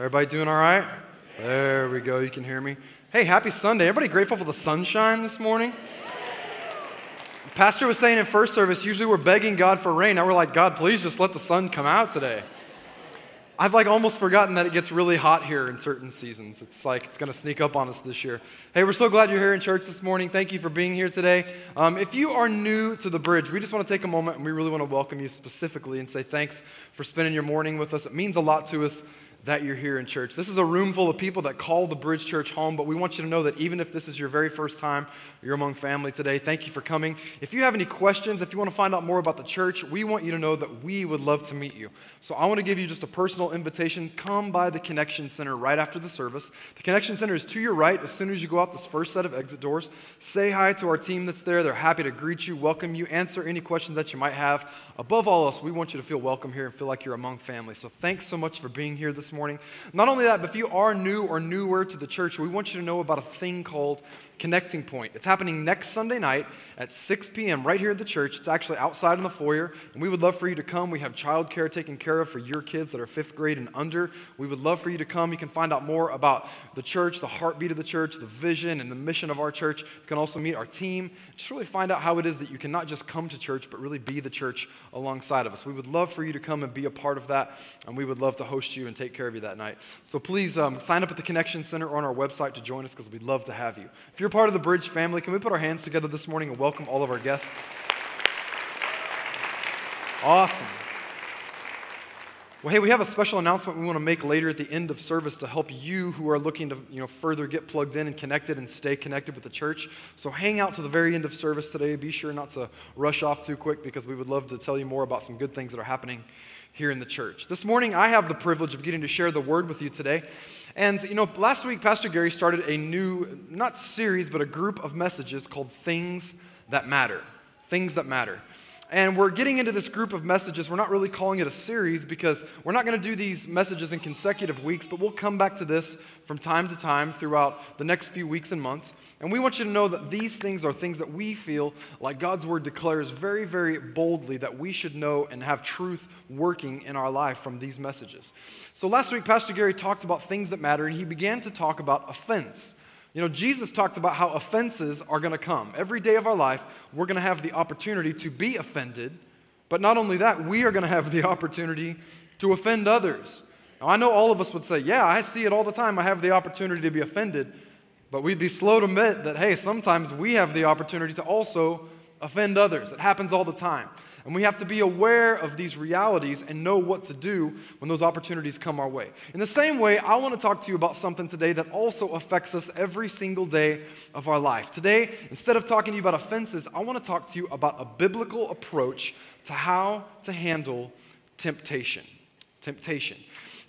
Everybody doing all right? There we go. You can hear me. Hey, happy Sunday. Everybody grateful for the sunshine this morning? Pastor was saying in first service, usually we're begging God for rain. Now we're like, God, please just let the sun come out today. I've like almost forgotten that it gets really hot here in certain seasons. It's like it's going to sneak up on us this year. Hey, we're so glad you're here in church this morning. Thank you for being here today. Um, if you are new to the bridge, we just want to take a moment and we really want to welcome you specifically and say thanks for spending your morning with us. It means a lot to us that you're here in church. This is a room full of people that call the Bridge Church home, but we want you to know that even if this is your very first time, you're among family today. Thank you for coming. If you have any questions, if you want to find out more about the church, we want you to know that we would love to meet you. So I want to give you just a personal invitation. Come by the Connection Center right after the service. The Connection Center is to your right as soon as you go out this first set of exit doors. Say hi to our team that's there. They're happy to greet you, welcome you, answer any questions that you might have. Above all else, we want you to feel welcome here and feel like you're among family. So thanks so much for being here this morning. Not only that, but if you are new or newer to the church, we want you to know about a thing called Connecting Point. It's happening next Sunday night at 6 p.m. right here at the church. It's actually outside in the foyer, and we would love for you to come. We have childcare taken care of for your kids that are fifth grade and under. We would love for you to come. You can find out more about the church, the heartbeat of the church, the vision and the mission of our church. You can also meet our team. Just really find out how it is that you can not just come to church, but really be the church alongside of us. We would love for you to come and be a part of that, and we would love to host you and take care of you that night. So please um, sign up at the Connection Center or on our website to join us because we'd love to have you. If you're part of the Bridge family, can we put our hands together this morning and welcome all of our guests? Awesome. Well, hey, we have a special announcement we want to make later at the end of service to help you who are looking to, you know, further get plugged in and connected and stay connected with the church. So hang out to the very end of service today. Be sure not to rush off too quick because we would love to tell you more about some good things that are happening here in the church. This morning, I have the privilege of getting to share the word with you today. And, you know, last week, Pastor Gary started a new, not series, but a group of messages called Things That Matter. Things That Matter. And we're getting into this group of messages. We're not really calling it a series because we're not going to do these messages in consecutive weeks, but we'll come back to this from time to time throughout the next few weeks and months. And we want you to know that these things are things that we feel like God's word declares very, very boldly that we should know and have truth working in our life from these messages. So last week, Pastor Gary talked about things that matter, and he began to talk about offense. You know, Jesus talked about how offenses are going to come. Every day of our life, we're going to have the opportunity to be offended. But not only that, we are going to have the opportunity to offend others. Now, I know all of us would say, Yeah, I see it all the time. I have the opportunity to be offended. But we'd be slow to admit that, hey, sometimes we have the opportunity to also offend others. It happens all the time. And we have to be aware of these realities and know what to do when those opportunities come our way. In the same way, I want to talk to you about something today that also affects us every single day of our life. Today, instead of talking to you about offenses, I want to talk to you about a biblical approach to how to handle temptation. Temptation.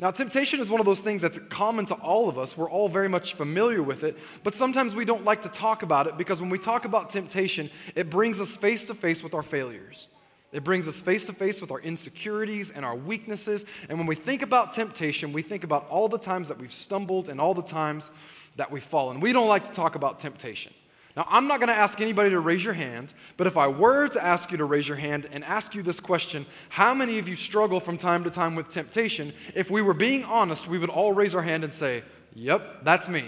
Now, temptation is one of those things that's common to all of us. We're all very much familiar with it, but sometimes we don't like to talk about it because when we talk about temptation, it brings us face to face with our failures. It brings us face to face with our insecurities and our weaknesses. And when we think about temptation, we think about all the times that we've stumbled and all the times that we've fallen. We don't like to talk about temptation. Now, I'm not going to ask anybody to raise your hand, but if I were to ask you to raise your hand and ask you this question, how many of you struggle from time to time with temptation? If we were being honest, we would all raise our hand and say, Yep, that's me,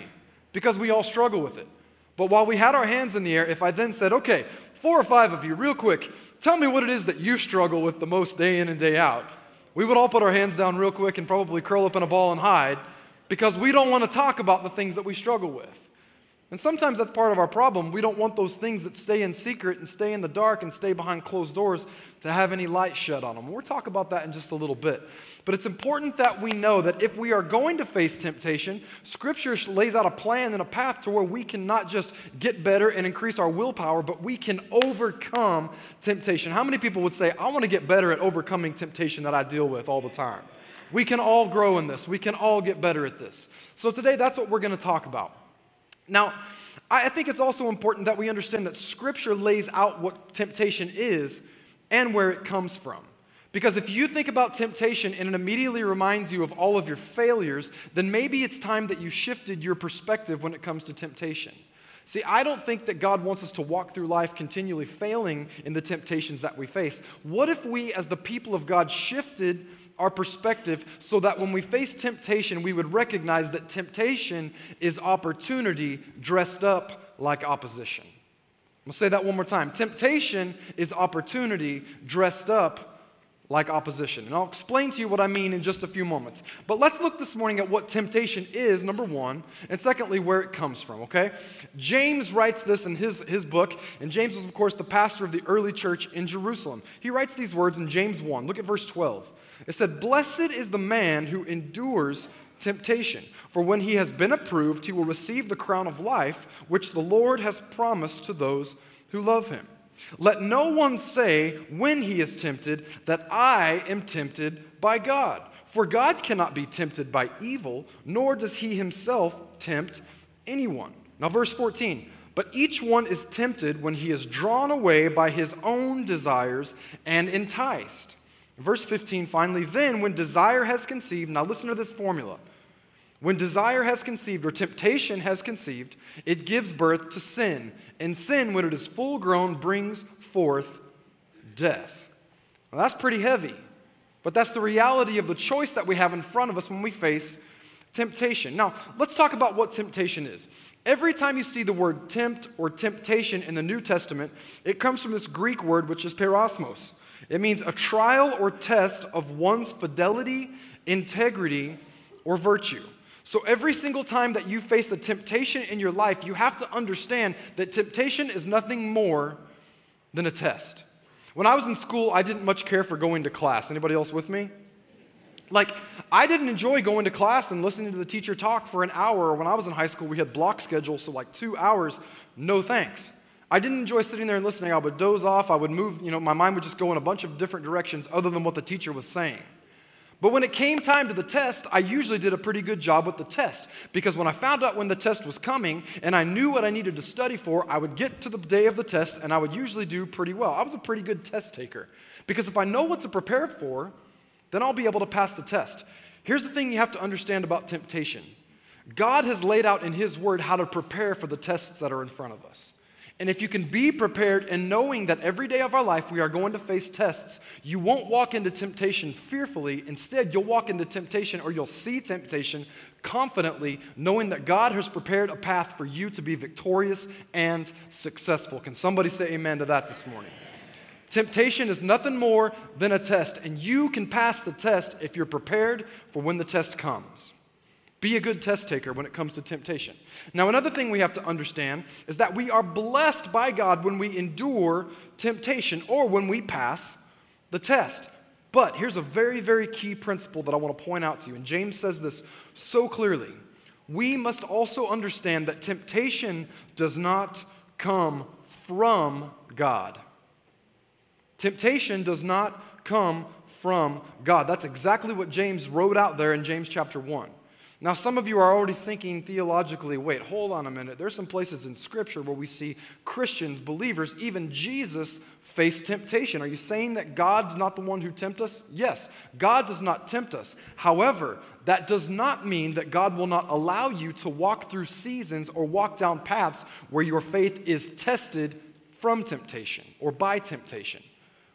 because we all struggle with it. But while we had our hands in the air, if I then said, Okay, four or five of you, real quick, tell me what it is that you struggle with the most day in and day out, we would all put our hands down real quick and probably curl up in a ball and hide because we don't want to talk about the things that we struggle with. And sometimes that's part of our problem. We don't want those things that stay in secret and stay in the dark and stay behind closed doors to have any light shed on them. We'll talk about that in just a little bit. But it's important that we know that if we are going to face temptation, Scripture lays out a plan and a path to where we can not just get better and increase our willpower, but we can overcome temptation. How many people would say, I want to get better at overcoming temptation that I deal with all the time? We can all grow in this. We can all get better at this. So today, that's what we're going to talk about. Now, I think it's also important that we understand that Scripture lays out what temptation is and where it comes from. Because if you think about temptation and it immediately reminds you of all of your failures, then maybe it's time that you shifted your perspective when it comes to temptation. See, I don't think that God wants us to walk through life continually failing in the temptations that we face. What if we, as the people of God, shifted our perspective so that when we face temptation, we would recognize that temptation is opportunity dressed up like opposition? I'm gonna say that one more time. Temptation is opportunity dressed up like opposition. And I'll explain to you what I mean in just a few moments. But let's look this morning at what temptation is, number one, and secondly, where it comes from, okay? James writes this in his, his book, and James was, of course, the pastor of the early church in Jerusalem. He writes these words in James 1. Look at verse 12. It said, Blessed is the man who endures temptation, for when he has been approved, he will receive the crown of life, which the Lord has promised to those who love him. Let no one say when he is tempted that I am tempted by God. For God cannot be tempted by evil, nor does he himself tempt anyone. Now, verse 14. But each one is tempted when he is drawn away by his own desires and enticed. Verse 15, finally, then when desire has conceived, now listen to this formula. When desire has conceived or temptation has conceived, it gives birth to sin. And sin, when it is full grown, brings forth death. Well, that's pretty heavy. But that's the reality of the choice that we have in front of us when we face temptation. Now, let's talk about what temptation is. Every time you see the word tempt or temptation in the New Testament, it comes from this Greek word which is peirasmos. It means a trial or test of one's fidelity, integrity, or virtue. So every single time that you face a temptation in your life, you have to understand that temptation is nothing more than a test. When I was in school, I didn't much care for going to class. Anybody else with me? Like, I didn't enjoy going to class and listening to the teacher talk for an hour. When I was in high school, we had block schedules, so like two hours, no thanks. I didn't enjoy sitting there and listening. I would doze off. I would move, you know, my mind would just go in a bunch of different directions other than what the teacher was saying. But when it came time to the test, I usually did a pretty good job with the test because when I found out when the test was coming and I knew what I needed to study for, I would get to the day of the test and I would usually do pretty well. I was a pretty good test taker because if I know what to prepare for, then I'll be able to pass the test. Here's the thing you have to understand about temptation God has laid out in His Word how to prepare for the tests that are in front of us. And if you can be prepared and knowing that every day of our life we are going to face tests, you won't walk into temptation fearfully. Instead, you'll walk into temptation or you'll see temptation confidently, knowing that God has prepared a path for you to be victorious and successful. Can somebody say amen to that this morning? Temptation is nothing more than a test, and you can pass the test if you're prepared for when the test comes. Be a good test taker when it comes to temptation. Now, another thing we have to understand is that we are blessed by God when we endure temptation or when we pass the test. But here's a very, very key principle that I want to point out to you. And James says this so clearly. We must also understand that temptation does not come from God. Temptation does not come from God. That's exactly what James wrote out there in James chapter 1. Now, some of you are already thinking theologically wait, hold on a minute. There's some places in Scripture where we see Christians, believers, even Jesus face temptation. Are you saying that God's not the one who tempts us? Yes, God does not tempt us. However, that does not mean that God will not allow you to walk through seasons or walk down paths where your faith is tested from temptation or by temptation.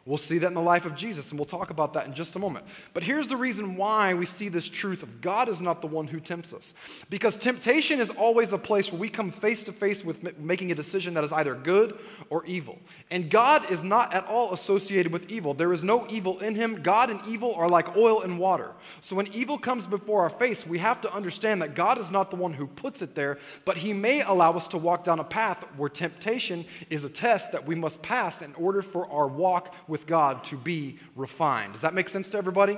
We'll see that in the life of Jesus, and we'll talk about that in just a moment. But here's the reason why we see this truth of God is not the one who tempts us. Because temptation is always a place where we come face to face with making a decision that is either good or evil. And God is not at all associated with evil. There is no evil in him. God and evil are like oil and water. So when evil comes before our face, we have to understand that God is not the one who puts it there, but he may allow us to walk down a path where temptation is a test that we must pass in order for our walk with God to be refined. Does that make sense to everybody?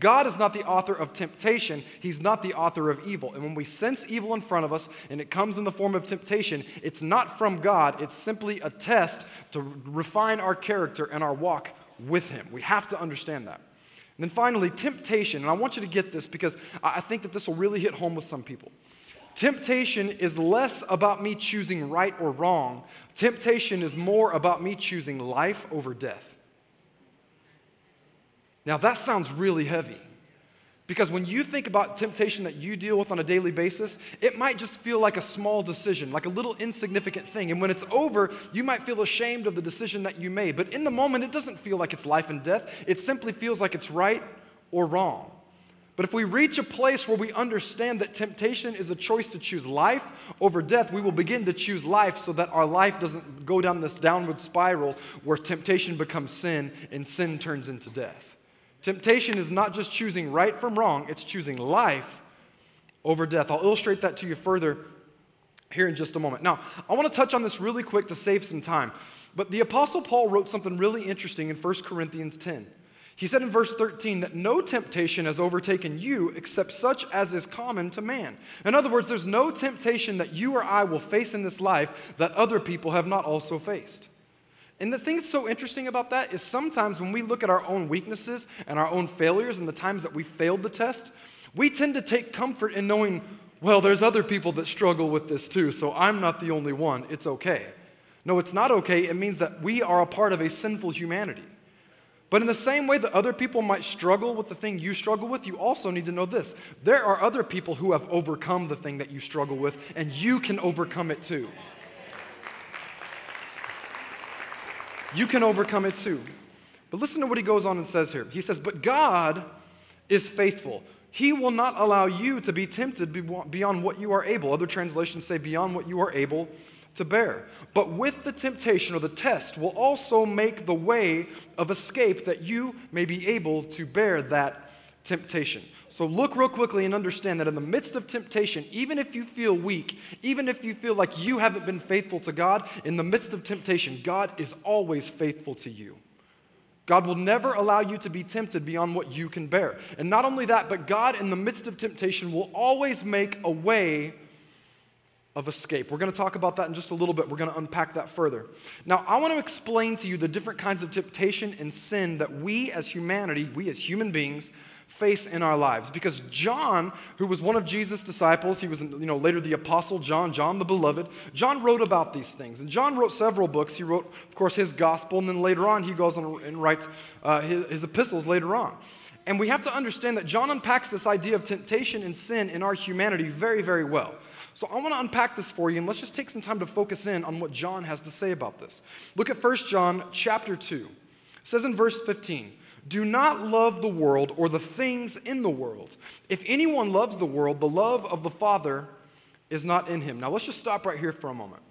God is not the author of temptation. He's not the author of evil. And when we sense evil in front of us and it comes in the form of temptation, it's not from God. It's simply a test to refine our character and our walk with Him. We have to understand that. And then finally, temptation. And I want you to get this because I think that this will really hit home with some people. Temptation is less about me choosing right or wrong. Temptation is more about me choosing life over death. Now, that sounds really heavy Because when you think about temptation that you deal with on a daily basis, it might just feel like a small decision, like a little insignificant thing. And when it's over, you might feel ashamed of the decision that you made. But in the moment, it doesn't feel like it's life and death, it simply feels like it's right or wrong. But if we reach a place where we understand that temptation is a choice to choose life over death, we will begin to choose life so that our life doesn't go down this downward spiral where temptation becomes sin and sin turns into death. Temptation is not just choosing right from wrong, it's choosing life over death. I'll illustrate that to you further here in just a moment. Now, I want to touch on this really quick to save some time. But the Apostle Paul wrote something really interesting in 1 Corinthians 10. He said in verse 13 that no temptation has overtaken you except such as is common to man. In other words, there's no temptation that you or I will face in this life that other people have not also faced. And the thing that's so interesting about that is sometimes when we look at our own weaknesses and our own failures and the times that we failed the test, we tend to take comfort in knowing, well, there's other people that struggle with this too, so I'm not the only one. It's okay. No, it's not okay. It means that we are a part of a sinful humanity. But in the same way that other people might struggle with the thing you struggle with, you also need to know this. There are other people who have overcome the thing that you struggle with, and you can overcome it too. You can overcome it too. But listen to what he goes on and says here. He says, But God is faithful. He will not allow you to be tempted beyond what you are able. Other translations say, beyond what you are able to bear. But with the temptation or the test will also make the way of escape that you may be able to bear that temptation. So look real quickly and understand that in the midst of temptation, even if you feel weak, even if you feel like you haven't been faithful to God, in the midst of temptation, God is always faithful to you. God will never allow you to be tempted beyond what you can bear. And not only that, but God, in the midst of temptation, will always make a way of escape. We're going to talk about that in just a little bit. We're going to unpack that further. Now, I want to explain to you the different kinds of temptation and sin that we as humanity, we as human beings, face in our lives because john who was one of jesus disciples he was you know later the apostle john john the beloved john wrote about these things and john wrote several books he wrote of course his gospel and then later on he goes on and writes uh, his, his epistles later on and we have to understand that john unpacks this idea of temptation and sin in our humanity very very well so I want to unpack this for you and let's just take some time to focus in on what John has to say about this. Look at 1 John chapter 2. It says in verse 15, "Do not love the world or the things in the world. If anyone loves the world, the love of the Father is not in him." Now let's just stop right here for a moment.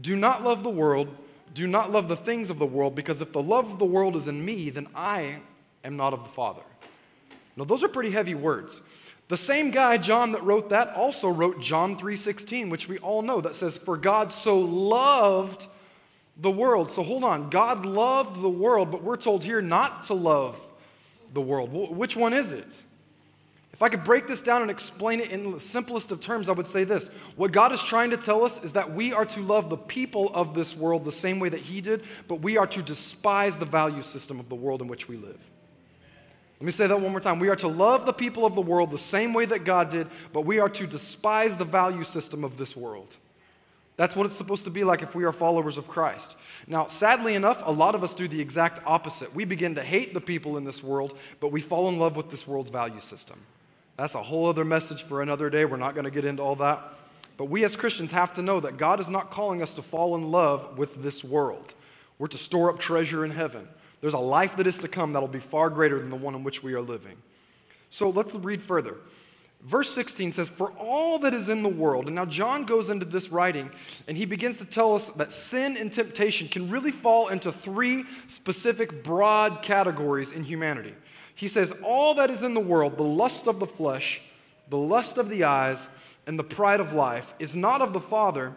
Do not love the world, do not love the things of the world, because if the love of the world is in me, then I am not of the Father. Now those are pretty heavy words. The same guy, John, that wrote that also wrote John 3:16, which we all know, that says, For God so loved the world. So hold on, God loved the world, but we're told here not to love the world. Which one is it? If I could break this down and explain it in the simplest of terms, I would say this. What God is trying to tell us is that we are to love the people of this world the same way that He did, but we are to despise the value system of the world in which we live. Let me say that one more time. We are to love the people of the world the same way that God did, but we are to despise the value system of this world. That's what it's supposed to be like if we are followers of Christ. Now, sadly enough, a lot of us do the exact opposite. We begin to hate the people in this world, but we fall in love with this world's value system. That's a whole other message for another day. We're not going to get into all that. But we as Christians have to know that God is not calling us to fall in love with this world. We're to store up treasure in heaven. There's a life that is to come that'll be far greater than the one in which we are living. So let's read further. Verse 16 says, For all that is in the world, and now John goes into this writing and he begins to tell us that sin and temptation can really fall into three specific broad categories in humanity. He says, All that is in the world, the lust of the flesh, the lust of the eyes, and the pride of life, is not of the Father,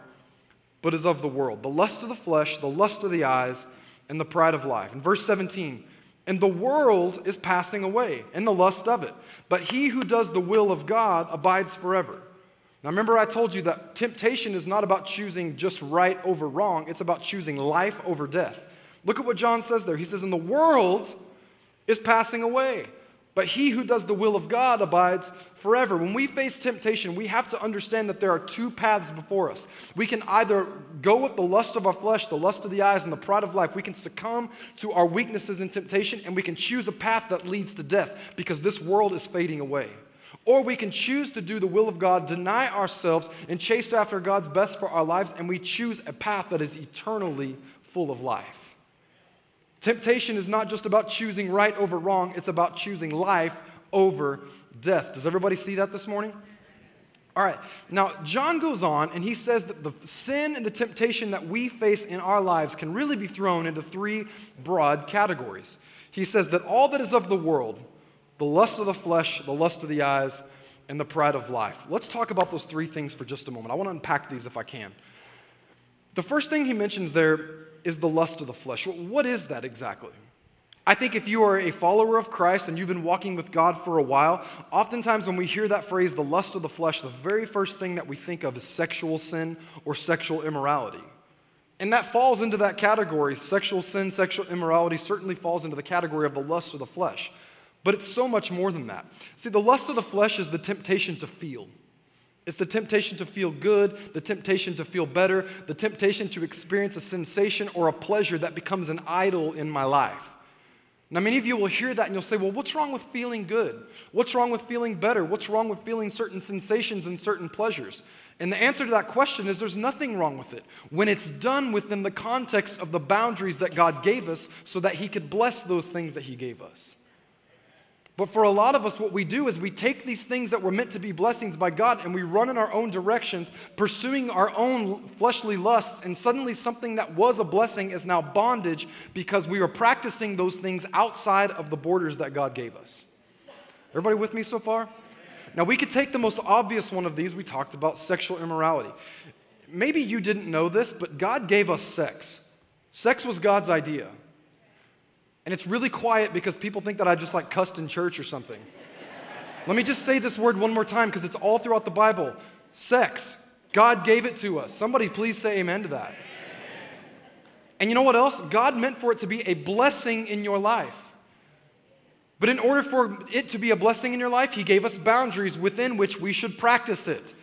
but is of the world. The lust of the flesh, the lust of the eyes, and the pride of life. In verse 17, and the world is passing away, and the lust of it. But he who does the will of God abides forever. Now, remember, I told you that temptation is not about choosing just right over wrong, it's about choosing life over death. Look at what John says there. He says, And the world is passing away, but he who does the will of God abides forever. When we face temptation, we have to understand that there are two paths before us. We can either go with the lust of our flesh, the lust of the eyes, and the pride of life. We can succumb to our weaknesses and temptation, and we can choose a path that leads to death because this world is fading away. Or we can choose to do the will of God, deny ourselves, and chase after God's best for our lives, and we choose a path that is eternally full of life. Temptation is not just about choosing right over wrong, it's about choosing life over death. Does everybody see that this morning? All right, now John goes on and he says that the sin and the temptation that we face in our lives can really be thrown into three broad categories. He says that all that is of the world, the lust of the flesh, the lust of the eyes, and the pride of life. Let's talk about those three things for just a moment. I want to unpack these if I can. The first thing he mentions there is the lust of the flesh. What is that exactly? I think if you are a follower of Christ and you've been walking with God for a while, oftentimes when we hear that phrase, the lust of the flesh, the very first thing that we think of is sexual sin or sexual immorality. And that falls into that category. Sexual sin, sexual immorality certainly falls into the category of the lust of the flesh. But it's so much more than that. See, the lust of the flesh is the temptation to feel. It's the temptation to feel good, the temptation to feel better, the temptation to experience a sensation or a pleasure that becomes an idol in my life. Now, many of you will hear that and you'll say, well, what's wrong with feeling good? What's wrong with feeling better? What's wrong with feeling certain sensations and certain pleasures? And the answer to that question is there's nothing wrong with it when it's done within the context of the boundaries that God gave us so that He could bless those things that He gave us. But for a lot of us, what we do is we take these things that were meant to be blessings by God and we run in our own directions, pursuing our own fleshly lusts, and suddenly something that was a blessing is now bondage because we are practicing those things outside of the borders that God gave us. Everybody with me so far? Now, we could take the most obvious one of these. We talked about sexual immorality. Maybe you didn't know this, but God gave us sex. Sex was God's idea. And it's really quiet because people think that I just like cussed in church or something. Let me just say this word one more time because it's all throughout the Bible. Sex. God gave it to us. Somebody please say amen to that. And you know what else? God meant for it to be a blessing in your life. But in order for it to be a blessing in your life, He gave us boundaries within which we should practice it.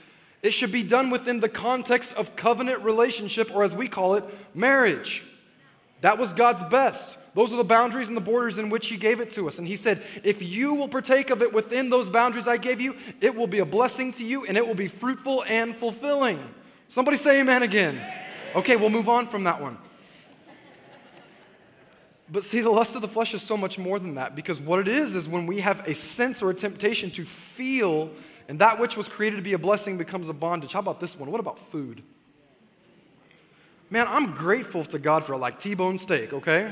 It should be done within the context of covenant relationship, or as we call it, marriage. That was God's best. Those are the boundaries and the borders in which He gave it to us. And He said, if you will partake of it within those boundaries I gave you, it will be a blessing to you and it will be fruitful and fulfilling. Somebody say amen again. Okay, we'll move on from that one. But see, the lust of the flesh is so much more than that because what it is is when we have a sense or a temptation to feel, and that which was created to be a blessing becomes a bondage. How about this one? What about food? Man, I'm grateful to God for like T-bone steak, okay?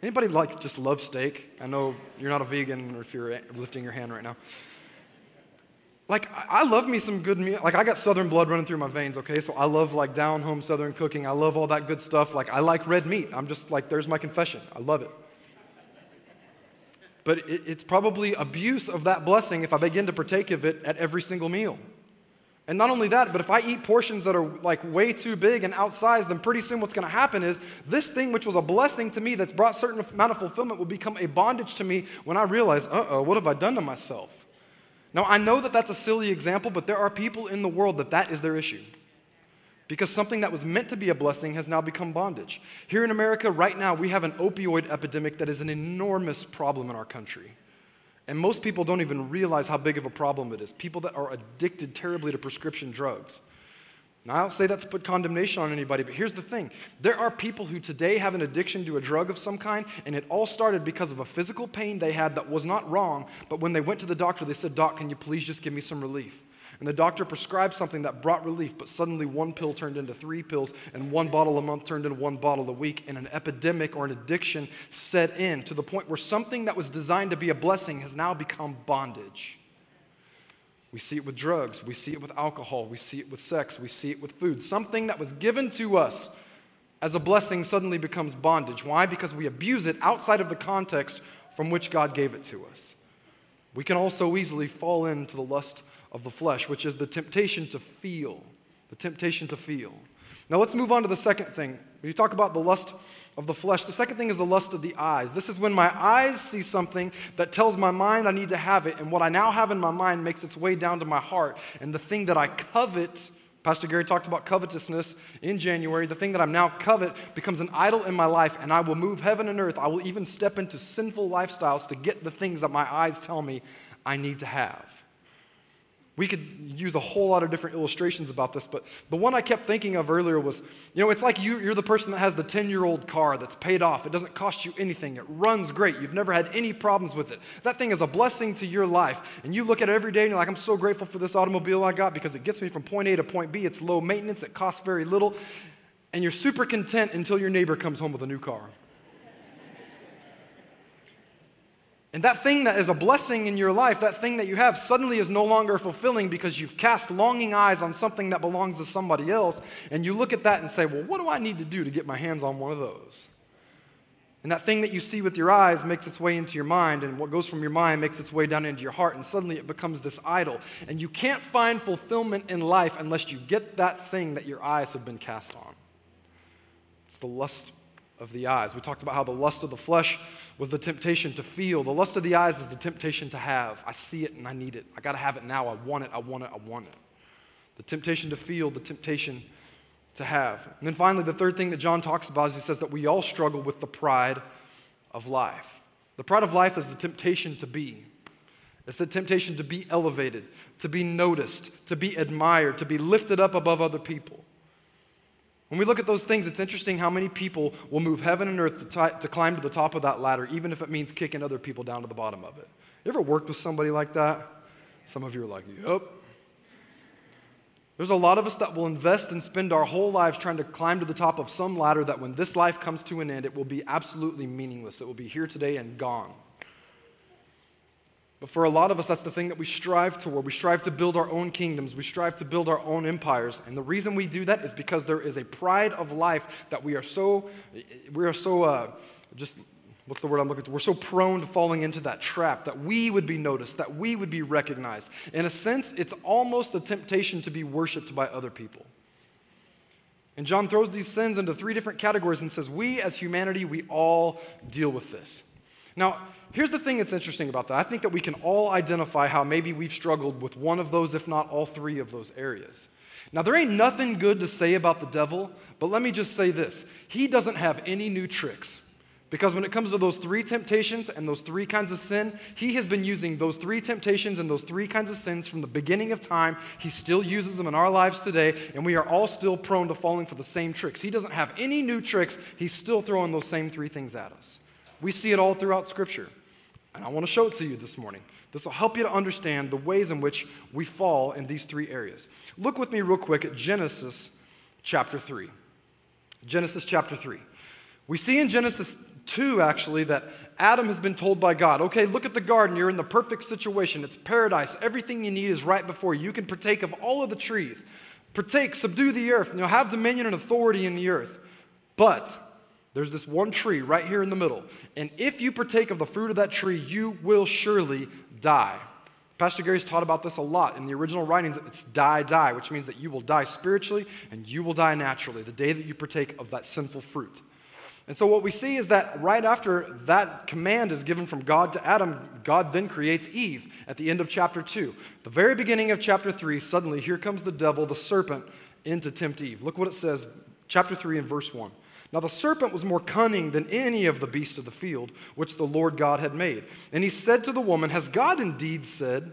Anybody like just love steak? I know you're not a vegan or if you're lifting your hand right now. Like I love me some good meal. Like I got southern blood running through my veins, okay? So I love like down home southern cooking. I love all that good stuff. Like I like red meat. I'm just like there's my confession. I love it. But it, it's probably abuse of that blessing if I begin to partake of it at every single meal. And not only that, but if I eat portions that are like way too big and outsized, then pretty soon what's going to happen is this thing, which was a blessing to me that's brought certain amount of fulfillment, will become a bondage to me when I realize, uh oh, what have I done to myself? Now, I know that that's a silly example, but there are people in the world that that is their issue. Because something that was meant to be a blessing has now become bondage. Here in America, right now, we have an opioid epidemic that is an enormous problem in our country. And most people don't even realize how big of a problem it is. People that are addicted terribly to prescription drugs. Now, I don't say that to put condemnation on anybody, but here's the thing there are people who today have an addiction to a drug of some kind, and it all started because of a physical pain they had that was not wrong, but when they went to the doctor, they said, Doc, can you please just give me some relief? And the doctor prescribed something that brought relief, but suddenly one pill turned into three pills, and one bottle a month turned into one bottle a week, and an epidemic or an addiction set in to the point where something that was designed to be a blessing has now become bondage. We see it with drugs, we see it with alcohol, we see it with sex, we see it with food. Something that was given to us as a blessing suddenly becomes bondage. Why? Because we abuse it outside of the context from which God gave it to us. We can also easily fall into the lust of the flesh, which is the temptation to feel. The temptation to feel. Now let's move on to the second thing. When you talk about the lust of the flesh, the second thing is the lust of the eyes. This is when my eyes see something that tells my mind I need to have it, and what I now have in my mind makes its way down to my heart. And the thing that I covet, Pastor Gary talked about covetousness in January, the thing that I'm now covet becomes an idol in my life, and I will move heaven and earth. I will even step into sinful lifestyles to get the things that my eyes tell me I need to have. We could use a whole lot of different illustrations about this, but the one I kept thinking of earlier was you know, it's like you, you're the person that has the 10 year old car that's paid off. It doesn't cost you anything, it runs great. You've never had any problems with it. That thing is a blessing to your life. And you look at it every day and you're like, I'm so grateful for this automobile I got because it gets me from point A to point B. It's low maintenance, it costs very little. And you're super content until your neighbor comes home with a new car. And that thing that is a blessing in your life, that thing that you have, suddenly is no longer fulfilling because you've cast longing eyes on something that belongs to somebody else. And you look at that and say, well, what do I need to do to get my hands on one of those? And that thing that you see with your eyes makes its way into your mind, and what goes from your mind makes its way down into your heart, and suddenly it becomes this idol. And you can't find fulfillment in life unless you get that thing that your eyes have been cast on. It's the lust of the eyes. We talked about how the lust of the flesh was the temptation to feel. The lust of the eyes is the temptation to have. I see it and I need it. I got to have it now. I want it. I want it. I want it. The temptation to feel, the temptation to have. And then finally, the third thing that John talks about is he says that we all struggle with the pride of life. The pride of life is the temptation to be. It's the temptation to be elevated, to be noticed, to be admired, to be lifted up above other people. When we look at those things, it's interesting how many people will move heaven and earth to, t- to climb to the top of that ladder, even if it means kicking other people down to the bottom of it. You ever worked with somebody like that? Some of you are like, yep. There's a lot of us that will invest and spend our whole lives trying to climb to the top of some ladder that when this life comes to an end, it will be absolutely meaningless. It will be here today and gone. But for a lot of us, that's the thing that we strive toward. We strive to build our own kingdoms. We strive to build our own empires. And the reason we do that is because there is a pride of life that we are so, we are so, uh, just, what's the word I'm looking for? We're so prone to falling into that trap that we would be noticed, that we would be recognized. In a sense, it's almost a temptation to be worshiped by other people. And John throws these sins into three different categories and says, We as humanity, we all deal with this. Now, here's the thing that's interesting about that. I think that we can all identify how maybe we've struggled with one of those, if not all three of those areas. Now, there ain't nothing good to say about the devil, but let me just say this he doesn't have any new tricks. Because when it comes to those three temptations and those three kinds of sin, he has been using those three temptations and those three kinds of sins from the beginning of time. He still uses them in our lives today, and we are all still prone to falling for the same tricks. He doesn't have any new tricks, he's still throwing those same three things at us. We see it all throughout Scripture. And I want to show it to you this morning. This will help you to understand the ways in which we fall in these three areas. Look with me, real quick, at Genesis chapter 3. Genesis chapter 3. We see in Genesis 2, actually, that Adam has been told by God, okay, look at the garden. You're in the perfect situation. It's paradise. Everything you need is right before you. You can partake of all of the trees. Partake, subdue the earth, you know, have dominion and authority in the earth. But there's this one tree right here in the middle. And if you partake of the fruit of that tree, you will surely die. Pastor Gary's taught about this a lot. In the original writings, it's die, die, which means that you will die spiritually and you will die naturally the day that you partake of that sinful fruit. And so, what we see is that right after that command is given from God to Adam, God then creates Eve at the end of chapter 2. The very beginning of chapter 3, suddenly here comes the devil, the serpent, in to tempt Eve. Look what it says, chapter 3 and verse 1. Now the serpent was more cunning than any of the beasts of the field which the Lord God had made. And he said to the woman, Has God indeed said?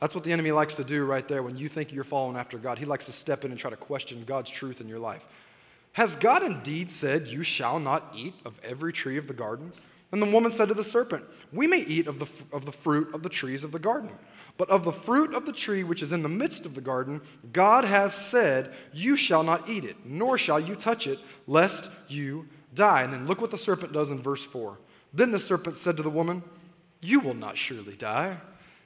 That's what the enemy likes to do right there when you think you're following after God. He likes to step in and try to question God's truth in your life. Has God indeed said, You shall not eat of every tree of the garden? And the woman said to the serpent, We may eat of the, of the fruit of the trees of the garden. But of the fruit of the tree which is in the midst of the garden, God has said, You shall not eat it, nor shall you touch it, lest you die. And then look what the serpent does in verse 4. Then the serpent said to the woman, You will not surely die.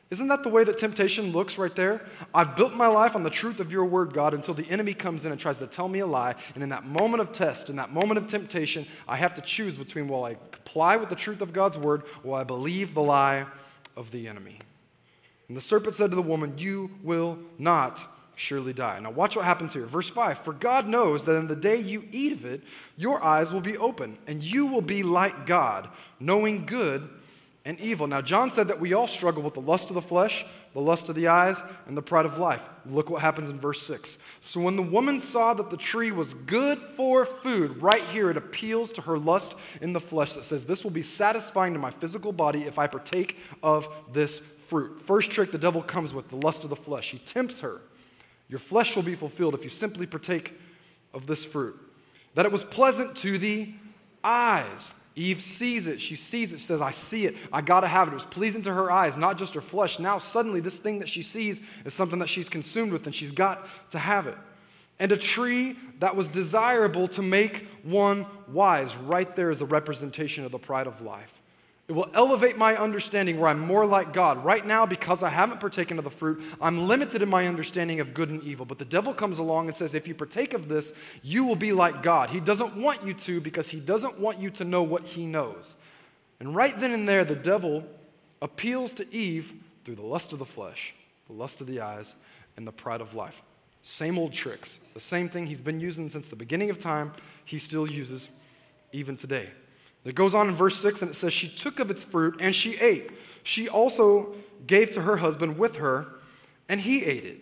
Isn't that the way that temptation looks right there? I've built my life on the truth of your word, God, until the enemy comes in and tries to tell me a lie. And in that moment of test, in that moment of temptation, I have to choose between will I comply with the truth of God's word or I believe the lie of the enemy. And the serpent said to the woman, You will not surely die. Now, watch what happens here. Verse 5 For God knows that in the day you eat of it, your eyes will be open, and you will be like God, knowing good and evil. Now, John said that we all struggle with the lust of the flesh, the lust of the eyes, and the pride of life. Look what happens in verse 6. So, when the woman saw that the tree was good for food, right here it appeals to her lust in the flesh that says, This will be satisfying to my physical body if I partake of this fruit. First trick the devil comes with the lust of the flesh. He tempts her. Your flesh will be fulfilled if you simply partake of this fruit. That it was pleasant to the eyes Eve sees it. She sees it. She says, I see it. I got to have it. It was pleasing to her eyes, not just her flesh. Now, suddenly, this thing that she sees is something that she's consumed with, and she's got to have it. And a tree that was desirable to make one wise. Right there is the representation of the pride of life. It will elevate my understanding where I'm more like God. Right now, because I haven't partaken of the fruit, I'm limited in my understanding of good and evil. But the devil comes along and says, if you partake of this, you will be like God. He doesn't want you to because he doesn't want you to know what he knows. And right then and there, the devil appeals to Eve through the lust of the flesh, the lust of the eyes, and the pride of life. Same old tricks. The same thing he's been using since the beginning of time, he still uses even today. It goes on in verse 6 and it says, She took of its fruit and she ate. She also gave to her husband with her, and he ate it.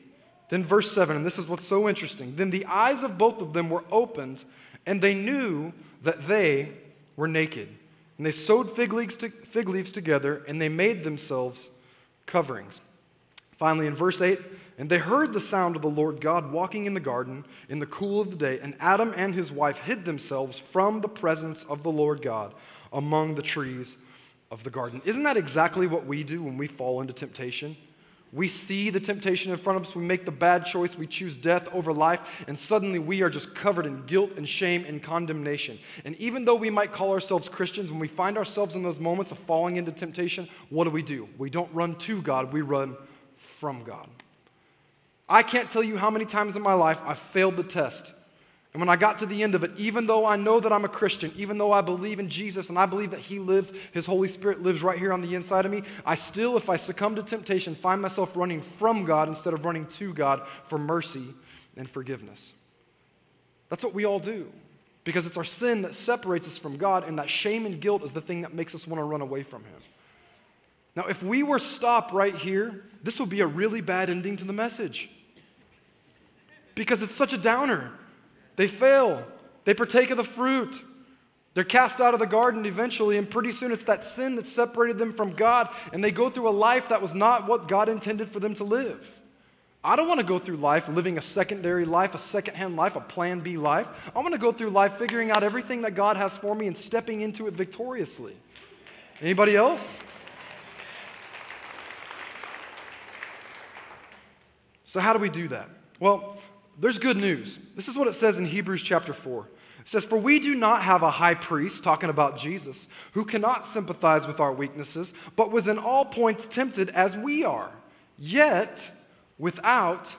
Then, verse 7, and this is what's so interesting. Then the eyes of both of them were opened, and they knew that they were naked. And they sewed fig leaves, to, fig leaves together, and they made themselves coverings. Finally, in verse 8, and they heard the sound of the Lord God walking in the garden in the cool of the day, and Adam and his wife hid themselves from the presence of the Lord God among the trees of the garden. Isn't that exactly what we do when we fall into temptation? We see the temptation in front of us, we make the bad choice, we choose death over life, and suddenly we are just covered in guilt and shame and condemnation. And even though we might call ourselves Christians, when we find ourselves in those moments of falling into temptation, what do we do? We don't run to God, we run from God. I can't tell you how many times in my life I failed the test. And when I got to the end of it, even though I know that I'm a Christian, even though I believe in Jesus and I believe that He lives, His Holy Spirit lives right here on the inside of me, I still, if I succumb to temptation, find myself running from God instead of running to God for mercy and forgiveness. That's what we all do because it's our sin that separates us from God, and that shame and guilt is the thing that makes us want to run away from Him. Now, if we were stopped right here, this would be a really bad ending to the message because it's such a downer. They fail, they partake of the fruit. They're cast out of the garden eventually, and pretty soon it's that sin that separated them from God, and they go through a life that was not what God intended for them to live. I don't want to go through life living a secondary life, a secondhand life, a plan B life. I want to go through life figuring out everything that God has for me and stepping into it victoriously. Anybody else? So, how do we do that? Well, there's good news. This is what it says in Hebrews chapter 4. It says, For we do not have a high priest, talking about Jesus, who cannot sympathize with our weaknesses, but was in all points tempted as we are, yet without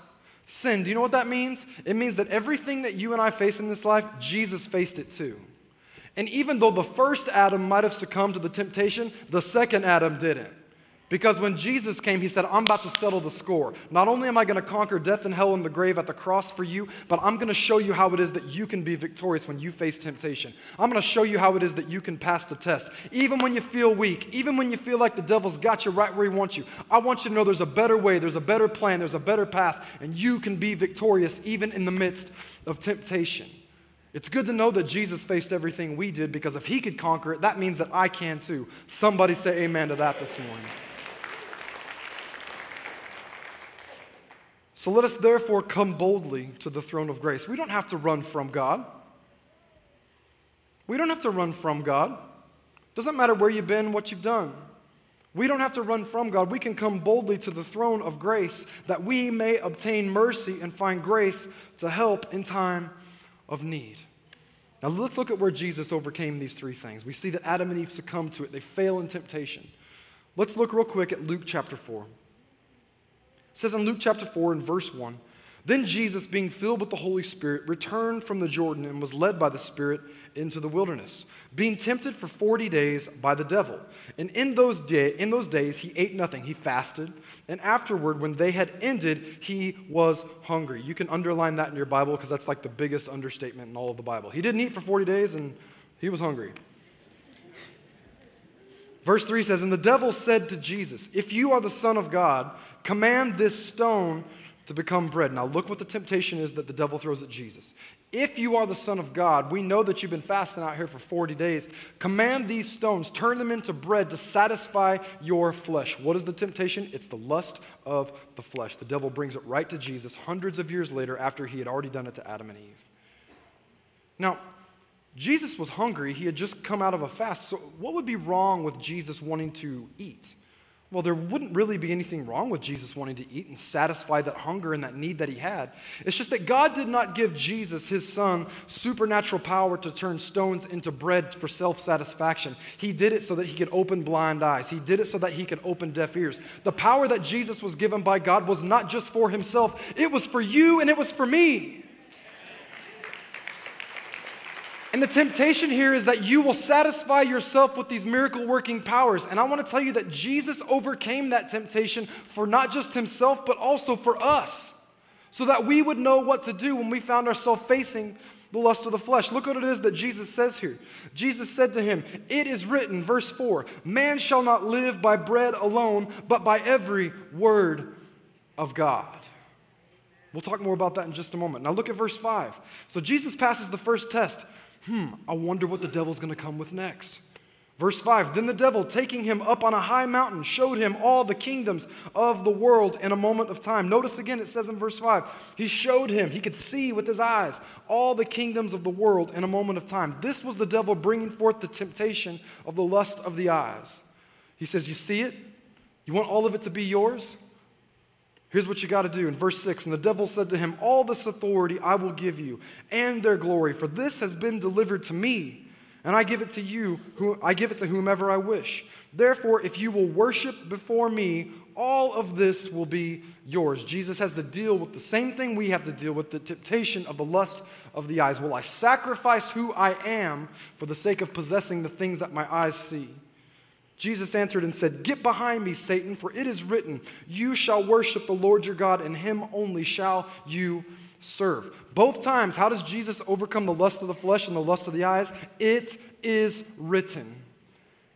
sin. Do you know what that means? It means that everything that you and I face in this life, Jesus faced it too. And even though the first Adam might have succumbed to the temptation, the second Adam didn't. Because when Jesus came, he said, I'm about to settle the score. Not only am I going to conquer death and hell and the grave at the cross for you, but I'm going to show you how it is that you can be victorious when you face temptation. I'm going to show you how it is that you can pass the test. Even when you feel weak, even when you feel like the devil's got you right where he wants you, I want you to know there's a better way, there's a better plan, there's a better path, and you can be victorious even in the midst of temptation. It's good to know that Jesus faced everything we did because if he could conquer it, that means that I can too. Somebody say amen to that this morning. So let us therefore come boldly to the throne of grace. We don't have to run from God. We don't have to run from God. Doesn't matter where you've been, what you've done. We don't have to run from God. We can come boldly to the throne of grace that we may obtain mercy and find grace to help in time of need. Now let's look at where Jesus overcame these three things. We see that Adam and Eve succumb to it, they fail in temptation. Let's look real quick at Luke chapter 4. Says in Luke chapter 4 and verse 1 Then Jesus, being filled with the Holy Spirit, returned from the Jordan and was led by the Spirit into the wilderness, being tempted for 40 days by the devil. And in those, day, in those days he ate nothing, he fasted. And afterward, when they had ended, he was hungry. You can underline that in your Bible because that's like the biggest understatement in all of the Bible. He didn't eat for 40 days and he was hungry. Verse 3 says, And the devil said to Jesus, If you are the Son of God, command this stone to become bread. Now, look what the temptation is that the devil throws at Jesus. If you are the Son of God, we know that you've been fasting out here for 40 days. Command these stones, turn them into bread to satisfy your flesh. What is the temptation? It's the lust of the flesh. The devil brings it right to Jesus hundreds of years later after he had already done it to Adam and Eve. Now, Jesus was hungry. He had just come out of a fast. So, what would be wrong with Jesus wanting to eat? Well, there wouldn't really be anything wrong with Jesus wanting to eat and satisfy that hunger and that need that he had. It's just that God did not give Jesus, his son, supernatural power to turn stones into bread for self satisfaction. He did it so that he could open blind eyes, he did it so that he could open deaf ears. The power that Jesus was given by God was not just for himself, it was for you and it was for me. And the temptation here is that you will satisfy yourself with these miracle working powers. And I want to tell you that Jesus overcame that temptation for not just himself, but also for us, so that we would know what to do when we found ourselves facing the lust of the flesh. Look what it is that Jesus says here. Jesus said to him, It is written, verse 4 Man shall not live by bread alone, but by every word of God. We'll talk more about that in just a moment. Now look at verse 5. So Jesus passes the first test hmm, I wonder what the devil's going to come with next. Verse 5 Then the devil, taking him up on a high mountain, showed him all the kingdoms of the world in a moment of time. Notice again, it says in verse 5 He showed him, he could see with his eyes, all the kingdoms of the world in a moment of time. This was the devil bringing forth the temptation of the lust of the eyes. He says, You see it? You want all of it to be yours? Here's what you got to do in verse 6 And the devil said to him, All this authority I will give you, and their glory, for this has been delivered to me, and I give it to you, who, I give it to whomever I wish. Therefore, if you will worship before me, all of this will be yours. Jesus has to deal with the same thing we have to deal with the temptation of the lust of the eyes. Will I sacrifice who I am for the sake of possessing the things that my eyes see? Jesus answered and said, Get behind me, Satan, for it is written, You shall worship the Lord your God, and him only shall you serve. Both times, how does Jesus overcome the lust of the flesh and the lust of the eyes? It is written.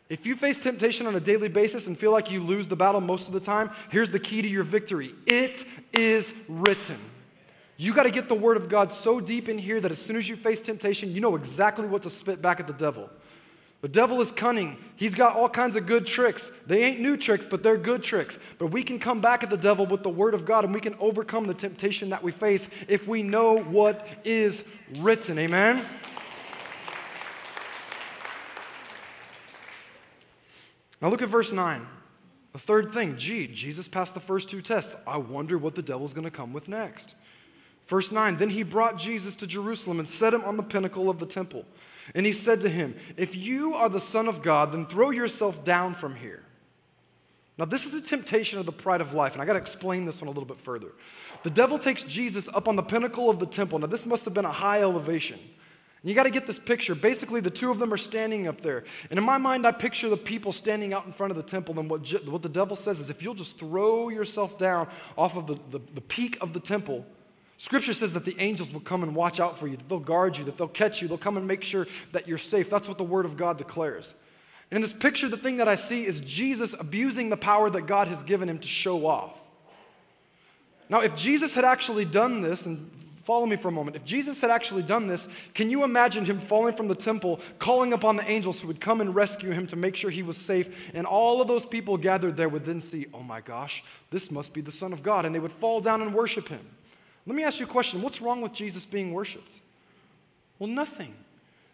If you face temptation on a daily basis and feel like you lose the battle most of the time, here's the key to your victory it is written. You got to get the word of God so deep in here that as soon as you face temptation, you know exactly what to spit back at the devil. The devil is cunning. He's got all kinds of good tricks. They ain't new tricks, but they're good tricks. But we can come back at the devil with the word of God and we can overcome the temptation that we face if we know what is written. Amen? Now look at verse 9. The third thing, gee, Jesus passed the first two tests. I wonder what the devil's going to come with next. Verse 9, then he brought Jesus to Jerusalem and set him on the pinnacle of the temple. And he said to him, If you are the Son of God, then throw yourself down from here. Now, this is a temptation of the pride of life, and I got to explain this one a little bit further. The devil takes Jesus up on the pinnacle of the temple. Now, this must have been a high elevation. You got to get this picture. Basically, the two of them are standing up there. And in my mind, I picture the people standing out in front of the temple. And what, what the devil says is if you'll just throw yourself down off of the, the, the peak of the temple, Scripture says that the angels will come and watch out for you, that they'll guard you, that they'll catch you, they'll come and make sure that you're safe. That's what the Word of God declares. And in this picture, the thing that I see is Jesus abusing the power that God has given him to show off. Now, if Jesus had actually done this, and follow me for a moment, if Jesus had actually done this, can you imagine him falling from the temple, calling upon the angels who would come and rescue him to make sure he was safe? And all of those people gathered there would then see, oh my gosh, this must be the Son of God. And they would fall down and worship him. Let me ask you a question what's wrong with Jesus being worshiped? Well, nothing.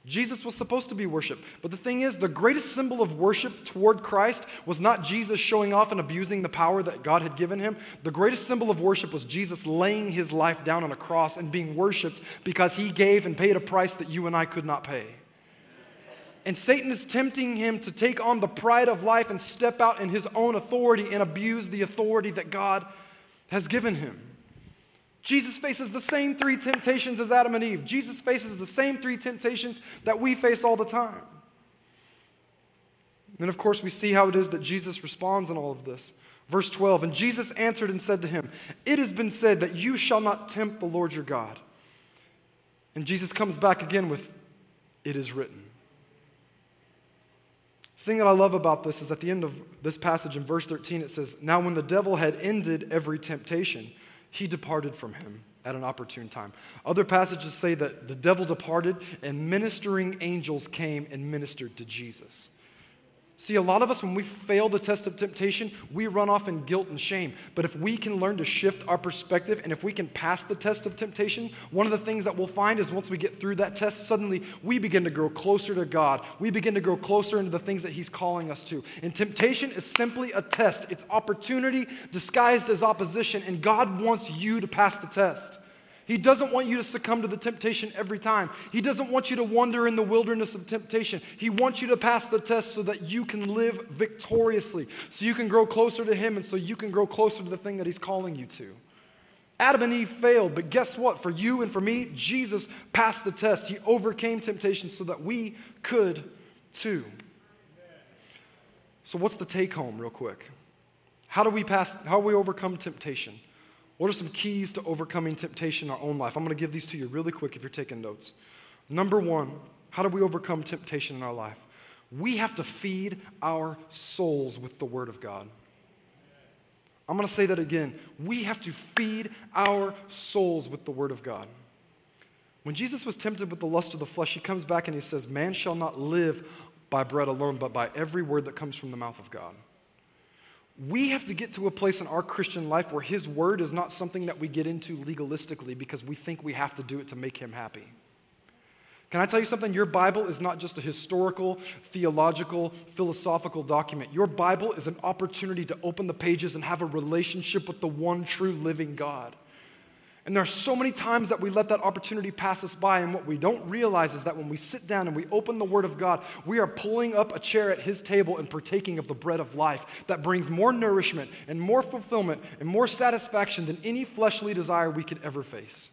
Jesus was supposed to be worshiped. But the thing is, the greatest symbol of worship toward Christ was not Jesus showing off and abusing the power that God had given him. The greatest symbol of worship was Jesus laying his life down on a cross and being worshiped because he gave and paid a price that you and I could not pay. And Satan is tempting him to take on the pride of life and step out in his own authority and abuse the authority that God has given him. Jesus faces the same three temptations as Adam and Eve. Jesus faces the same three temptations that we face all the time. And of course, we see how it is that Jesus responds in all of this. Verse 12 And Jesus answered and said to him, It has been said that you shall not tempt the Lord your God. And Jesus comes back again with, It is written. The thing that I love about this is at the end of this passage in verse 13, it says, Now when the devil had ended every temptation, he departed from him at an opportune time. Other passages say that the devil departed and ministering angels came and ministered to Jesus. See, a lot of us, when we fail the test of temptation, we run off in guilt and shame. But if we can learn to shift our perspective and if we can pass the test of temptation, one of the things that we'll find is once we get through that test, suddenly we begin to grow closer to God. We begin to grow closer into the things that He's calling us to. And temptation is simply a test, it's opportunity disguised as opposition, and God wants you to pass the test. He doesn't want you to succumb to the temptation every time. He doesn't want you to wander in the wilderness of temptation. He wants you to pass the test so that you can live victoriously, so you can grow closer to Him, and so you can grow closer to the thing that He's calling you to. Adam and Eve failed, but guess what? For you and for me, Jesus passed the test. He overcame temptation so that we could too. So, what's the take home, real quick? How do we pass, how do we overcome temptation? What are some keys to overcoming temptation in our own life? I'm going to give these to you really quick if you're taking notes. Number one, how do we overcome temptation in our life? We have to feed our souls with the Word of God. I'm going to say that again. We have to feed our souls with the Word of God. When Jesus was tempted with the lust of the flesh, he comes back and he says, Man shall not live by bread alone, but by every word that comes from the mouth of God. We have to get to a place in our Christian life where His Word is not something that we get into legalistically because we think we have to do it to make Him happy. Can I tell you something? Your Bible is not just a historical, theological, philosophical document. Your Bible is an opportunity to open the pages and have a relationship with the one true living God. And there are so many times that we let that opportunity pass us by, and what we don't realize is that when we sit down and we open the Word of God, we are pulling up a chair at His table and partaking of the bread of life that brings more nourishment and more fulfillment and more satisfaction than any fleshly desire we could ever face.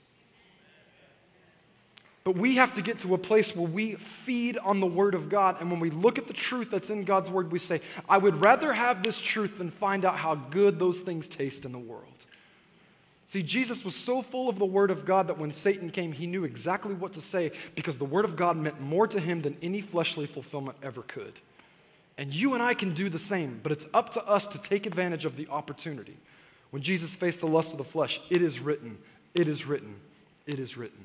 But we have to get to a place where we feed on the Word of God. And when we look at the truth that's in God's Word, we say, I would rather have this truth than find out how good those things taste in the world. See, Jesus was so full of the Word of God that when Satan came, he knew exactly what to say because the Word of God meant more to him than any fleshly fulfillment ever could. And you and I can do the same, but it's up to us to take advantage of the opportunity. When Jesus faced the lust of the flesh, it is written, it is written, it is written.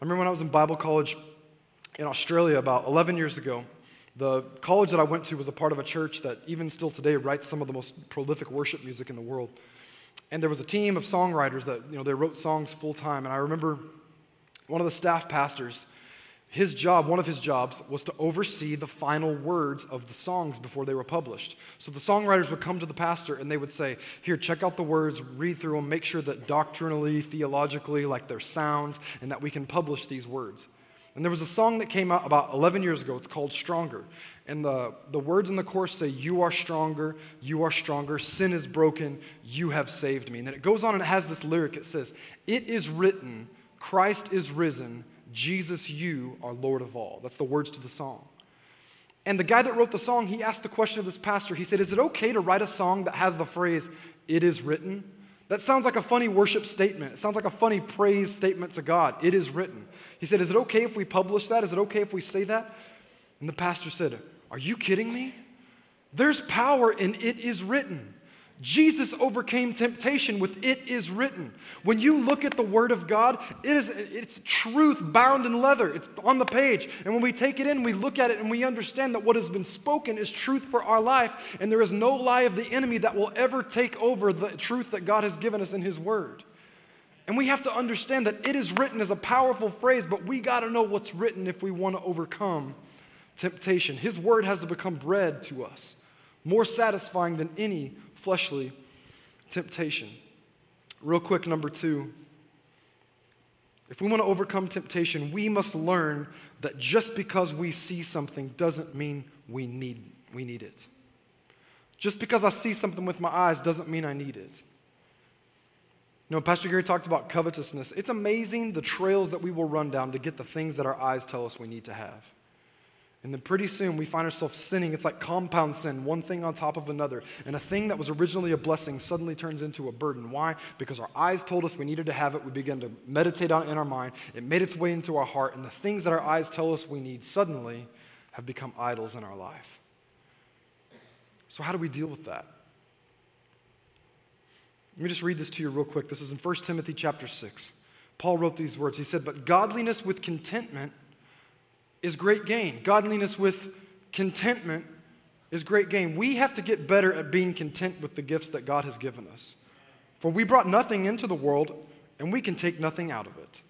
I remember when I was in Bible college in Australia about 11 years ago. The college that I went to was a part of a church that, even still today, writes some of the most prolific worship music in the world. And there was a team of songwriters that, you know, they wrote songs full time. And I remember one of the staff pastors, his job, one of his jobs, was to oversee the final words of the songs before they were published. So the songwriters would come to the pastor and they would say, Here, check out the words, read through them, make sure that doctrinally, theologically, like they're sound, and that we can publish these words. And there was a song that came out about 11 years ago. It's called Stronger. And the, the words in the chorus say, You are stronger, you are stronger, sin is broken, you have saved me. And then it goes on and it has this lyric. It says, It is written, Christ is risen, Jesus, you are Lord of all. That's the words to the song. And the guy that wrote the song, he asked the question of this pastor. He said, Is it okay to write a song that has the phrase, It is written? That sounds like a funny worship statement. It sounds like a funny praise statement to God. It is written. He said, Is it okay if we publish that? Is it okay if we say that? And the pastor said, Are you kidding me? There's power in it is written. Jesus overcame temptation with it is written. When you look at the word of God, it is it's truth bound in leather. It's on the page. And when we take it in, we look at it and we understand that what has been spoken is truth for our life, and there is no lie of the enemy that will ever take over the truth that God has given us in his word. And we have to understand that it is written is a powerful phrase, but we got to know what's written if we want to overcome temptation. His word has to become bread to us, more satisfying than any fleshly temptation. Real quick, number two. If we want to overcome temptation, we must learn that just because we see something doesn't mean we need, we need it. Just because I see something with my eyes doesn't mean I need it. You know, Pastor Gary talked about covetousness. It's amazing the trails that we will run down to get the things that our eyes tell us we need to have. And then pretty soon we find ourselves sinning. It's like compound sin, one thing on top of another. And a thing that was originally a blessing suddenly turns into a burden. Why? Because our eyes told us we needed to have it. We began to meditate on it in our mind. It made its way into our heart. And the things that our eyes tell us we need suddenly have become idols in our life. So, how do we deal with that? Let me just read this to you real quick. This is in 1 Timothy chapter 6. Paul wrote these words. He said, But godliness with contentment is great gain. Godliness with contentment is great gain. We have to get better at being content with the gifts that God has given us. For we brought nothing into the world, and we can take nothing out of it.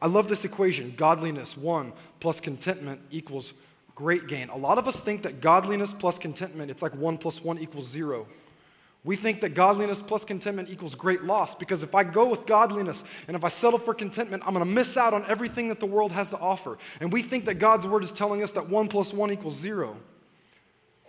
I love this equation godliness, one, plus contentment equals great gain. A lot of us think that godliness plus contentment, it's like one plus one equals zero. We think that godliness plus contentment equals great loss because if I go with godliness and if I settle for contentment, I'm going to miss out on everything that the world has to offer. And we think that God's word is telling us that one plus one equals zero.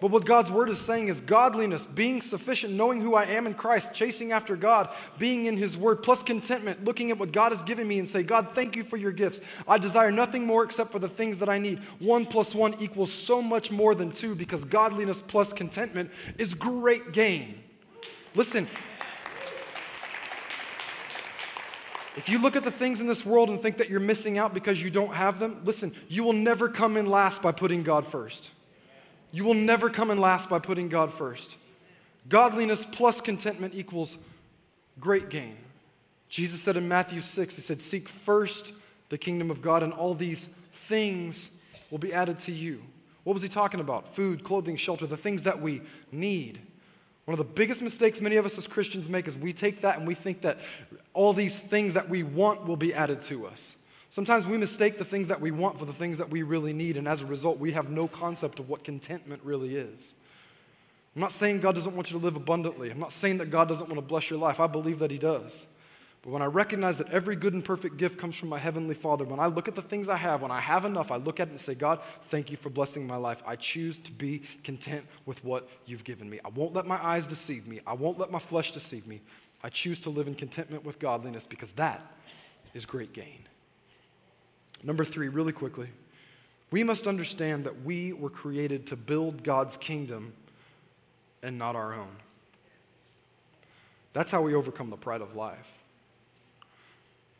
But what God's word is saying is godliness, being sufficient, knowing who I am in Christ, chasing after God, being in his word, plus contentment, looking at what God has given me and say, God, thank you for your gifts. I desire nothing more except for the things that I need. One plus one equals so much more than two because godliness plus contentment is great gain. Listen, if you look at the things in this world and think that you're missing out because you don't have them, listen, you will never come in last by putting God first. You will never come in last by putting God first. Godliness plus contentment equals great gain. Jesus said in Matthew 6, He said, Seek first the kingdom of God, and all these things will be added to you. What was He talking about? Food, clothing, shelter, the things that we need. One of the biggest mistakes many of us as Christians make is we take that and we think that all these things that we want will be added to us. Sometimes we mistake the things that we want for the things that we really need, and as a result, we have no concept of what contentment really is. I'm not saying God doesn't want you to live abundantly. I'm not saying that God doesn't want to bless your life. I believe that He does. But when I recognize that every good and perfect gift comes from my Heavenly Father, when I look at the things I have, when I have enough, I look at it and say, God, thank you for blessing my life. I choose to be content with what you've given me. I won't let my eyes deceive me, I won't let my flesh deceive me. I choose to live in contentment with godliness because that is great gain. Number three, really quickly, we must understand that we were created to build God's kingdom and not our own. That's how we overcome the pride of life.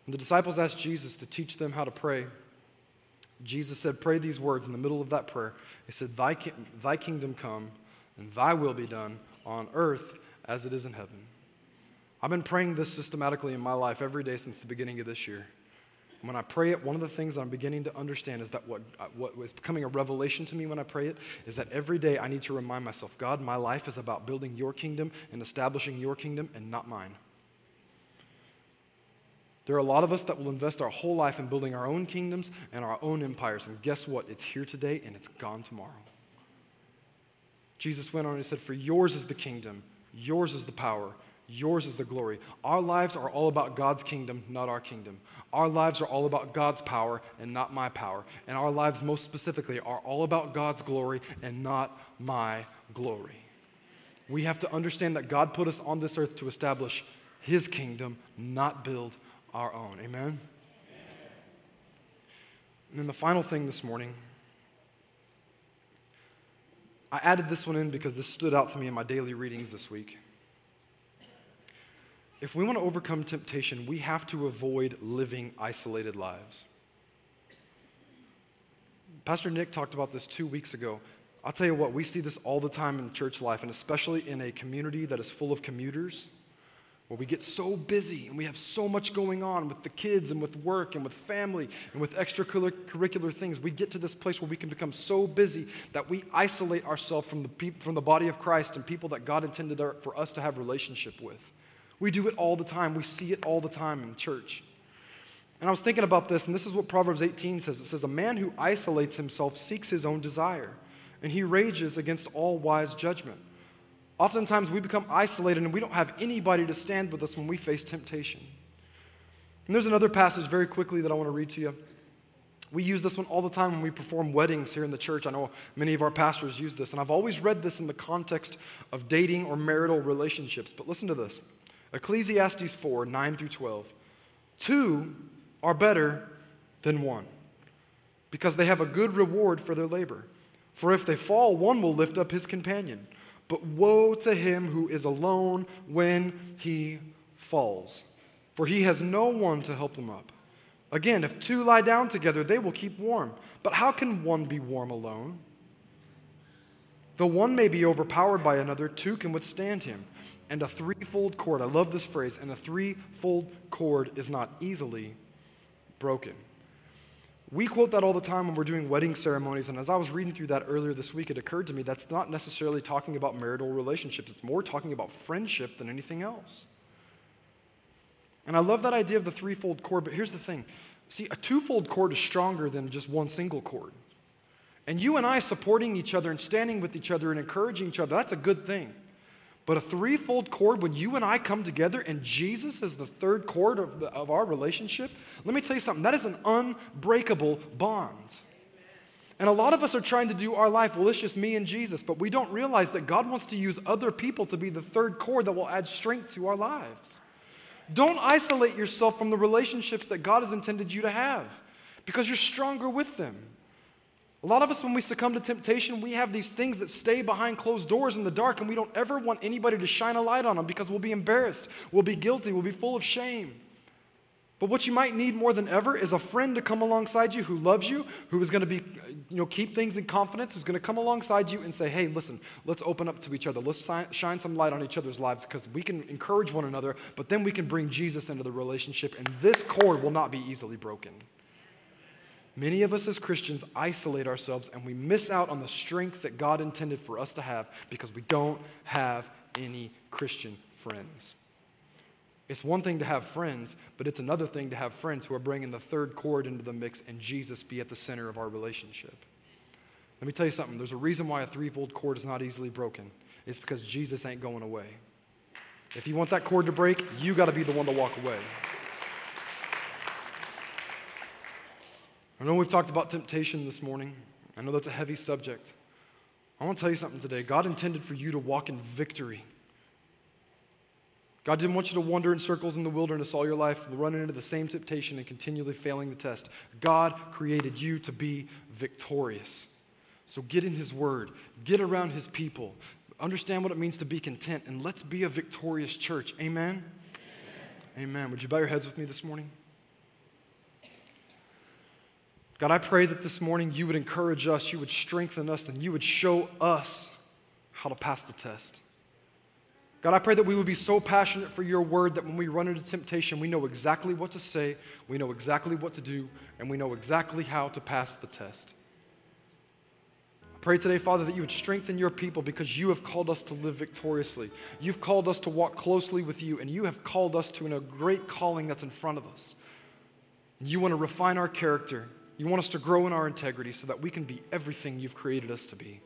When the disciples asked Jesus to teach them how to pray, Jesus said, Pray these words in the middle of that prayer. He said, Thy, ki- thy kingdom come and thy will be done on earth as it is in heaven. I've been praying this systematically in my life every day since the beginning of this year. And when I pray it, one of the things that I'm beginning to understand is that what, uh, what is becoming a revelation to me when I pray it is that every day I need to remind myself God, my life is about building your kingdom and establishing your kingdom and not mine. There are a lot of us that will invest our whole life in building our own kingdoms and our own empires. And guess what? It's here today and it's gone tomorrow. Jesus went on and said, For yours is the kingdom, yours is the power, Yours is the glory. Our lives are all about God's kingdom, not our kingdom. Our lives are all about God's power and not my power. And our lives, most specifically, are all about God's glory and not my glory. We have to understand that God put us on this earth to establish His kingdom, not build our own. Amen? Amen. And then the final thing this morning, I added this one in because this stood out to me in my daily readings this week if we want to overcome temptation, we have to avoid living isolated lives. Pastor Nick talked about this two weeks ago. I'll tell you what, we see this all the time in church life, and especially in a community that is full of commuters, where we get so busy and we have so much going on with the kids and with work and with family and with extracurricular things. We get to this place where we can become so busy that we isolate ourselves from the, from the body of Christ and people that God intended for us to have relationship with. We do it all the time. We see it all the time in church. And I was thinking about this, and this is what Proverbs 18 says it says, A man who isolates himself seeks his own desire, and he rages against all wise judgment. Oftentimes we become isolated and we don't have anybody to stand with us when we face temptation. And there's another passage very quickly that I want to read to you. We use this one all the time when we perform weddings here in the church. I know many of our pastors use this, and I've always read this in the context of dating or marital relationships. But listen to this Ecclesiastes 4 9 through 12. Two are better than one because they have a good reward for their labor. For if they fall, one will lift up his companion. But woe to him who is alone when he falls, for he has no one to help him up. Again, if two lie down together, they will keep warm. But how can one be warm alone? Though one may be overpowered by another, two can withstand him. And a threefold cord, I love this phrase, and a threefold cord is not easily broken. We quote that all the time when we're doing wedding ceremonies, and as I was reading through that earlier this week, it occurred to me that's not necessarily talking about marital relationships. It's more talking about friendship than anything else. And I love that idea of the threefold cord, but here's the thing see, a twofold cord is stronger than just one single cord. And you and I supporting each other and standing with each other and encouraging each other, that's a good thing. But a threefold cord, when you and I come together and Jesus is the third cord of, the, of our relationship, let me tell you something, that is an unbreakable bond. And a lot of us are trying to do our life, well, it's just me and Jesus, but we don't realize that God wants to use other people to be the third cord that will add strength to our lives. Don't isolate yourself from the relationships that God has intended you to have because you're stronger with them. A lot of us, when we succumb to temptation, we have these things that stay behind closed doors in the dark, and we don't ever want anybody to shine a light on them because we'll be embarrassed, we'll be guilty, we'll be full of shame. But what you might need more than ever is a friend to come alongside you who loves you, who is going to be, you know, keep things in confidence, who's going to come alongside you and say, hey, listen, let's open up to each other. Let's shine some light on each other's lives because we can encourage one another, but then we can bring Jesus into the relationship, and this cord will not be easily broken. Many of us as Christians isolate ourselves and we miss out on the strength that God intended for us to have because we don't have any Christian friends. It's one thing to have friends, but it's another thing to have friends who are bringing the third cord into the mix and Jesus be at the center of our relationship. Let me tell you something there's a reason why a threefold cord is not easily broken. It's because Jesus ain't going away. If you want that cord to break, you got to be the one to walk away. I know we've talked about temptation this morning. I know that's a heavy subject. I want to tell you something today. God intended for you to walk in victory. God didn't want you to wander in circles in the wilderness all your life, running into the same temptation and continually failing the test. God created you to be victorious. So get in His Word, get around His people, understand what it means to be content, and let's be a victorious church. Amen? Amen. Amen. Would you bow your heads with me this morning? God, I pray that this morning you would encourage us, you would strengthen us, and you would show us how to pass the test. God, I pray that we would be so passionate for your word that when we run into temptation, we know exactly what to say, we know exactly what to do, and we know exactly how to pass the test. I pray today, Father, that you would strengthen your people because you have called us to live victoriously. You've called us to walk closely with you, and you have called us to a great calling that's in front of us. You want to refine our character you want us to grow in our integrity so that we can be everything you've created us to be.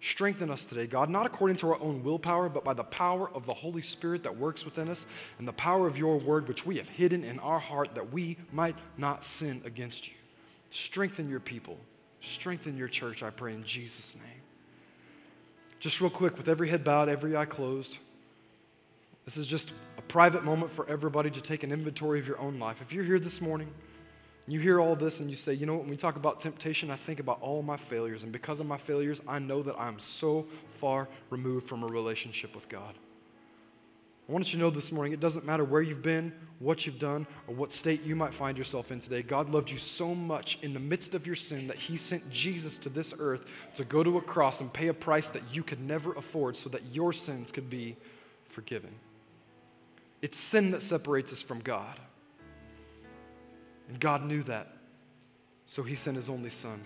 Strengthen us today, God, not according to our own willpower, but by the power of the Holy Spirit that works within us and the power of your word, which we have hidden in our heart that we might not sin against you. Strengthen your people. Strengthen your church, I pray, in Jesus' name. Just real quick, with every head bowed, every eye closed, this is just a private moment for everybody to take an inventory of your own life. If you're here this morning, you hear all this and you say, you know when we talk about temptation, I think about all my failures. And because of my failures, I know that I'm so far removed from a relationship with God. I want you to know this morning it doesn't matter where you've been, what you've done, or what state you might find yourself in today. God loved you so much in the midst of your sin that He sent Jesus to this earth to go to a cross and pay a price that you could never afford so that your sins could be forgiven. It's sin that separates us from God. And God knew that. So he sent his only son.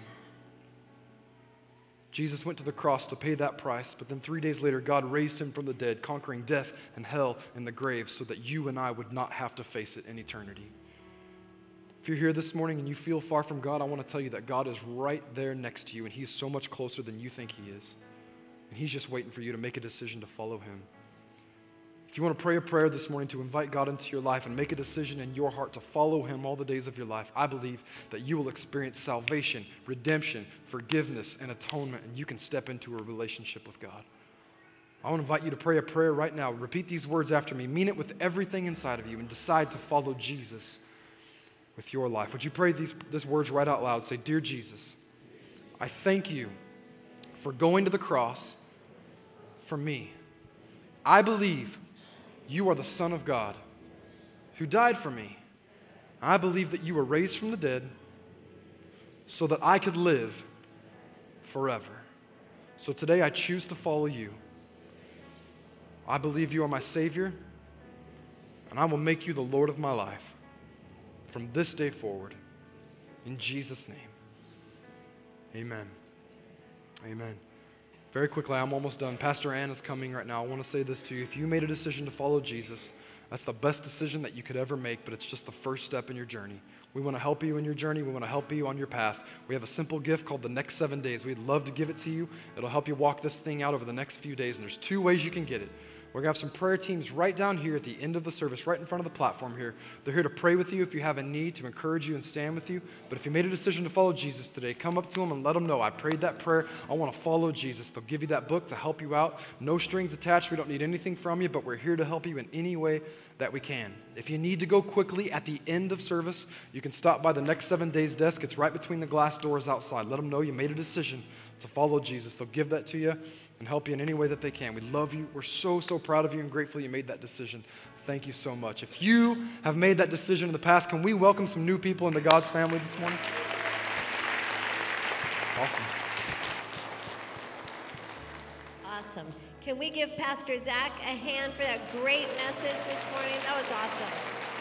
Jesus went to the cross to pay that price, but then three days later, God raised him from the dead, conquering death and hell and the grave so that you and I would not have to face it in eternity. If you're here this morning and you feel far from God, I want to tell you that God is right there next to you, and He's so much closer than you think He is. And He's just waiting for you to make a decision to follow Him. If you want to pray a prayer this morning to invite God into your life and make a decision in your heart to follow Him all the days of your life, I believe that you will experience salvation, redemption, forgiveness, and atonement, and you can step into a relationship with God. I want to invite you to pray a prayer right now. Repeat these words after me. Mean it with everything inside of you and decide to follow Jesus with your life. Would you pray these, these words right out loud? Say, Dear Jesus, I thank you for going to the cross for me. I believe you are the Son of God who died for me. I believe that you were raised from the dead so that I could live forever. So today I choose to follow you. I believe you are my Savior, and I will make you the Lord of my life from this day forward. In Jesus' name. Amen. Amen. Very quickly, I'm almost done. Pastor Ann is coming right now. I want to say this to you. If you made a decision to follow Jesus, that's the best decision that you could ever make, but it's just the first step in your journey. We want to help you in your journey. We want to help you on your path. We have a simple gift called the next seven days. We'd love to give it to you. It'll help you walk this thing out over the next few days. And there's two ways you can get it. We're going to have some prayer teams right down here at the end of the service, right in front of the platform here. They're here to pray with you if you have a need, to encourage you and stand with you. But if you made a decision to follow Jesus today, come up to them and let them know I prayed that prayer. I want to follow Jesus. They'll give you that book to help you out. No strings attached. We don't need anything from you, but we're here to help you in any way that we can. If you need to go quickly at the end of service, you can stop by the next seven days desk. It's right between the glass doors outside. Let them know you made a decision to follow Jesus. They'll give that to you and help you in any way that they can. We love you. We're so, so proud of you and grateful you made that decision. Thank you so much. If you have made that decision in the past, can we welcome some new people into God's family this morning? Awesome. Awesome. Can we give Pastor Zach a hand for that great message this morning? That was awesome.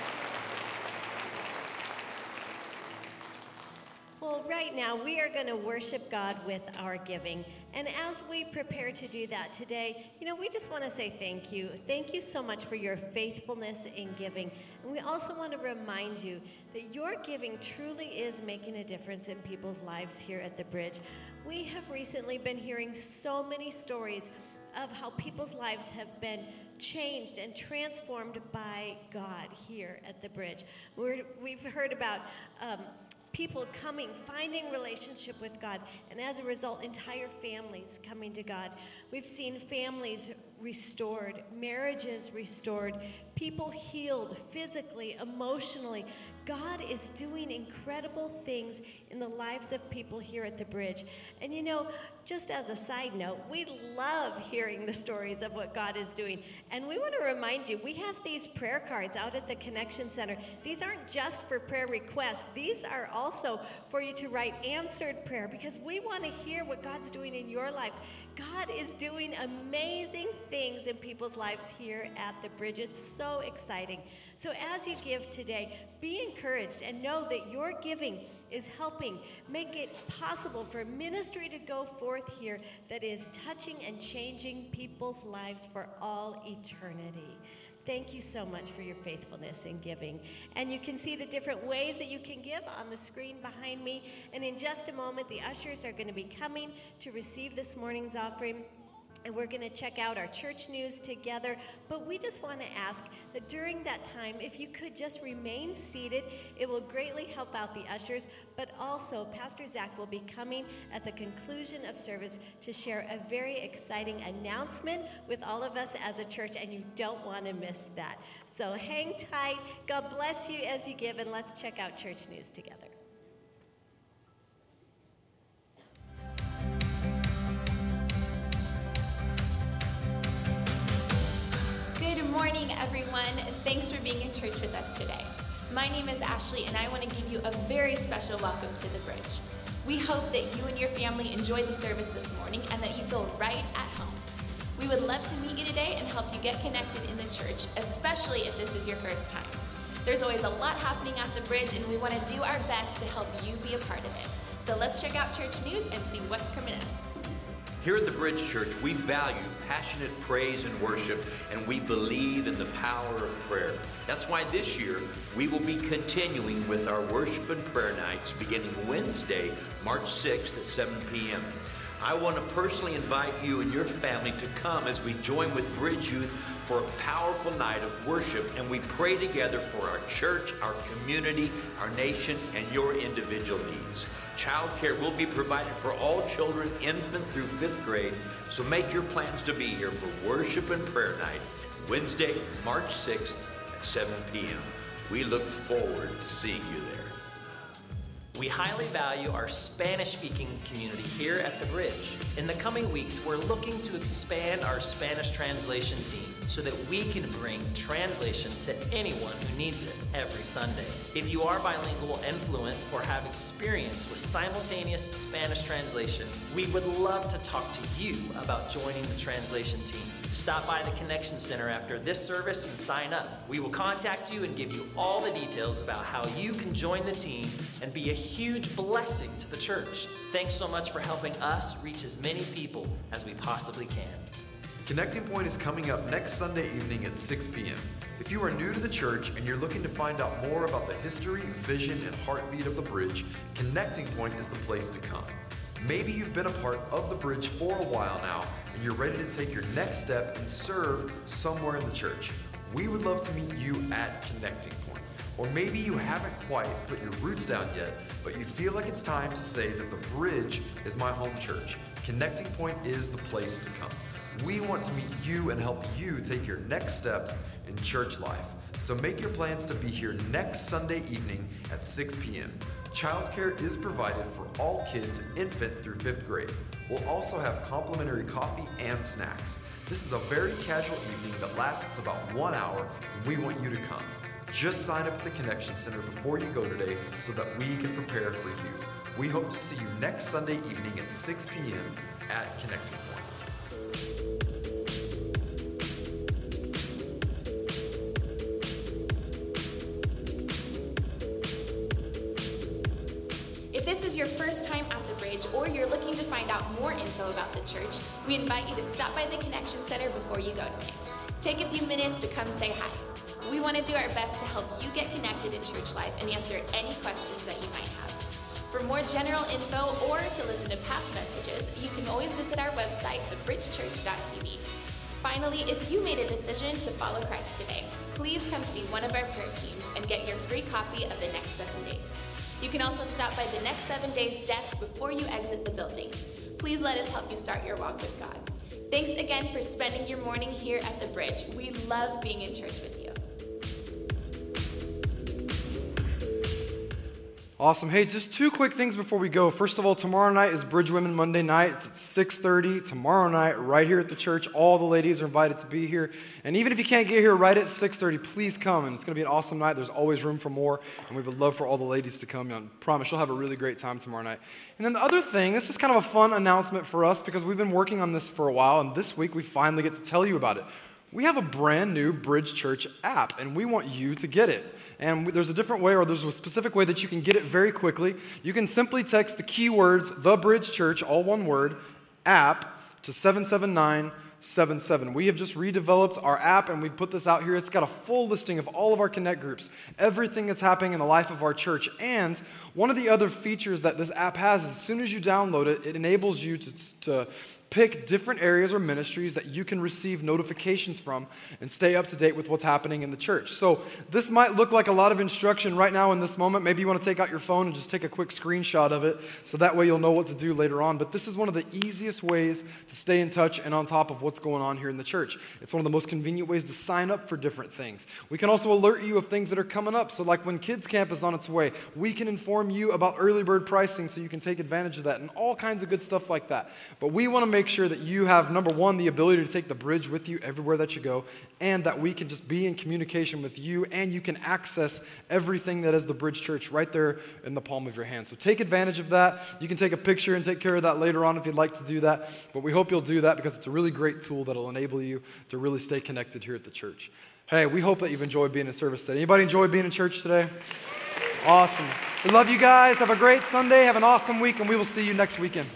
Well, right now we are going to worship God with our giving. And as we prepare to do that today, you know, we just want to say thank you. Thank you so much for your faithfulness in giving. And we also want to remind you that your giving truly is making a difference in people's lives here at the bridge. We have recently been hearing so many stories of how people's lives have been changed and transformed by God here at the bridge. we have heard about um, people coming, finding relationship with God, and as a result, entire families coming to God. We've seen families restored, marriages restored, people healed physically, emotionally, God is doing incredible things in the lives of people here at the bridge. And you know, just as a side note, we love hearing the stories of what God is doing. And we want to remind you, we have these prayer cards out at the Connection Center. These aren't just for prayer requests, these are also for you to write answered prayer because we want to hear what God's doing in your lives. God is doing amazing things in people's lives here at the bridge. It's so exciting. So as you give today, be encouraged and know that your giving is helping make it possible for ministry to go forth here that is touching and changing people's lives for all eternity. Thank you so much for your faithfulness in giving. And you can see the different ways that you can give on the screen behind me. And in just a moment, the ushers are going to be coming to receive this morning's offering and we're going to check out our church news together. But we just want to ask that during that time, if you could just remain seated, it will greatly help out the ushers. But also, Pastor Zach will be coming at the conclusion of service to share a very exciting announcement with all of us as a church, and you don't want to miss that. So hang tight. God bless you as you give, and let's check out church news together. Morning, everyone. Thanks for being in church with us today. My name is Ashley, and I want to give you a very special welcome to the bridge. We hope that you and your family enjoyed the service this morning and that you feel right at home. We would love to meet you today and help you get connected in the church, especially if this is your first time. There's always a lot happening at the bridge, and we want to do our best to help you be a part of it. So let's check out church news and see what's coming up. Here at the Bridge Church, we value passionate praise and worship, and we believe in the power of prayer. That's why this year we will be continuing with our worship and prayer nights beginning Wednesday, March 6th at 7 p.m. I want to personally invite you and your family to come as we join with Bridge Youth for a powerful night of worship and we pray together for our church, our community, our nation, and your individual needs. Childcare will be provided for all children, infant through fifth grade, so make your plans to be here for worship and prayer night, Wednesday, March 6th at 7 p.m. We look forward to seeing you there. We highly value our Spanish speaking community here at the Bridge. In the coming weeks, we're looking to expand our Spanish translation team so that we can bring translation to anyone who needs it every Sunday. If you are bilingual and fluent or have experience with simultaneous Spanish translation, we would love to talk to you about joining the translation team. Stop by the Connection Center after this service and sign up. We will contact you and give you all the details about how you can join the team and be a huge blessing to the church. Thanks so much for helping us reach as many people as we possibly can. Connecting Point is coming up next Sunday evening at 6 p.m. If you are new to the church and you're looking to find out more about the history, vision, and heartbeat of the bridge, Connecting Point is the place to come. Maybe you've been a part of the bridge for a while now and you're ready to take your next step and serve somewhere in the church. We would love to meet you at Connecting Point. Or maybe you haven't quite put your roots down yet, but you feel like it's time to say that the bridge is my home church. Connecting Point is the place to come. We want to meet you and help you take your next steps in church life. So make your plans to be here next Sunday evening at 6 p.m. Childcare is provided for all kids infant through fifth grade. We'll also have complimentary coffee and snacks. This is a very casual evening that lasts about one hour, and we want you to come. Just sign up at the Connection Center before you go today so that we can prepare for you. We hope to see you next Sunday evening at 6 p.m. at Connecting info about the church, we invite you to stop by the Connection Center before you go today. Take a few minutes to come say hi. We want to do our best to help you get connected in church life and answer any questions that you might have. For more general info or to listen to past messages, you can always visit our website, thebridgechurch.tv. Finally, if you made a decision to follow Christ today, please come see one of our prayer teams and get your free copy of the next seven days. You can also stop by the next seven days desk before you exit the building. Please let us help you start your walk with God. Thanks again for spending your morning here at the bridge. We love being in church with you. Awesome. Hey, just two quick things before we go. First of all, tomorrow night is Bridge Women Monday night. It's at 6:30 tomorrow night, right here at the church. All the ladies are invited to be here. And even if you can't get here right at 6:30, please come. And it's going to be an awesome night. There's always room for more, and we would love for all the ladies to come. I promise you'll have a really great time tomorrow night. And then the other thing, this is kind of a fun announcement for us because we've been working on this for a while, and this week we finally get to tell you about it. We have a brand new Bridge Church app, and we want you to get it. And there's a different way, or there's a specific way that you can get it very quickly. You can simply text the keywords, The Bridge Church, all one word, app, to 77977. We have just redeveloped our app and we put this out here. It's got a full listing of all of our Connect groups, everything that's happening in the life of our church. And one of the other features that this app has is as soon as you download it, it enables you to, to pick different areas or ministries that you can receive notifications from and stay up to date with what's happening in the church. So, this might look like a lot of instruction right now in this moment. Maybe you want to take out your phone and just take a quick screenshot of it so that way you'll know what to do later on. But this is one of the easiest ways to stay in touch and on top of what's going on here in the church. It's one of the most convenient ways to sign up for different things. We can also alert you of things that are coming up. So, like when Kids Camp is on its way, we can inform you about early bird pricing so you can take advantage of that and all kinds of good stuff like that. But we want to make sure that you have, number one, the ability to take the bridge with you everywhere that you go, and that we can just be in communication with you and you can access everything that is the Bridge Church right there in the palm of your hand. So take advantage of that. You can take a picture and take care of that later on if you'd like to do that. But we hope you'll do that because it's a really great tool that'll enable you to really stay connected here at the church. Hey, we hope that you've enjoyed being in service today. Anybody enjoy being in church today? Awesome. We love you guys. Have a great Sunday. Have an awesome week, and we will see you next weekend.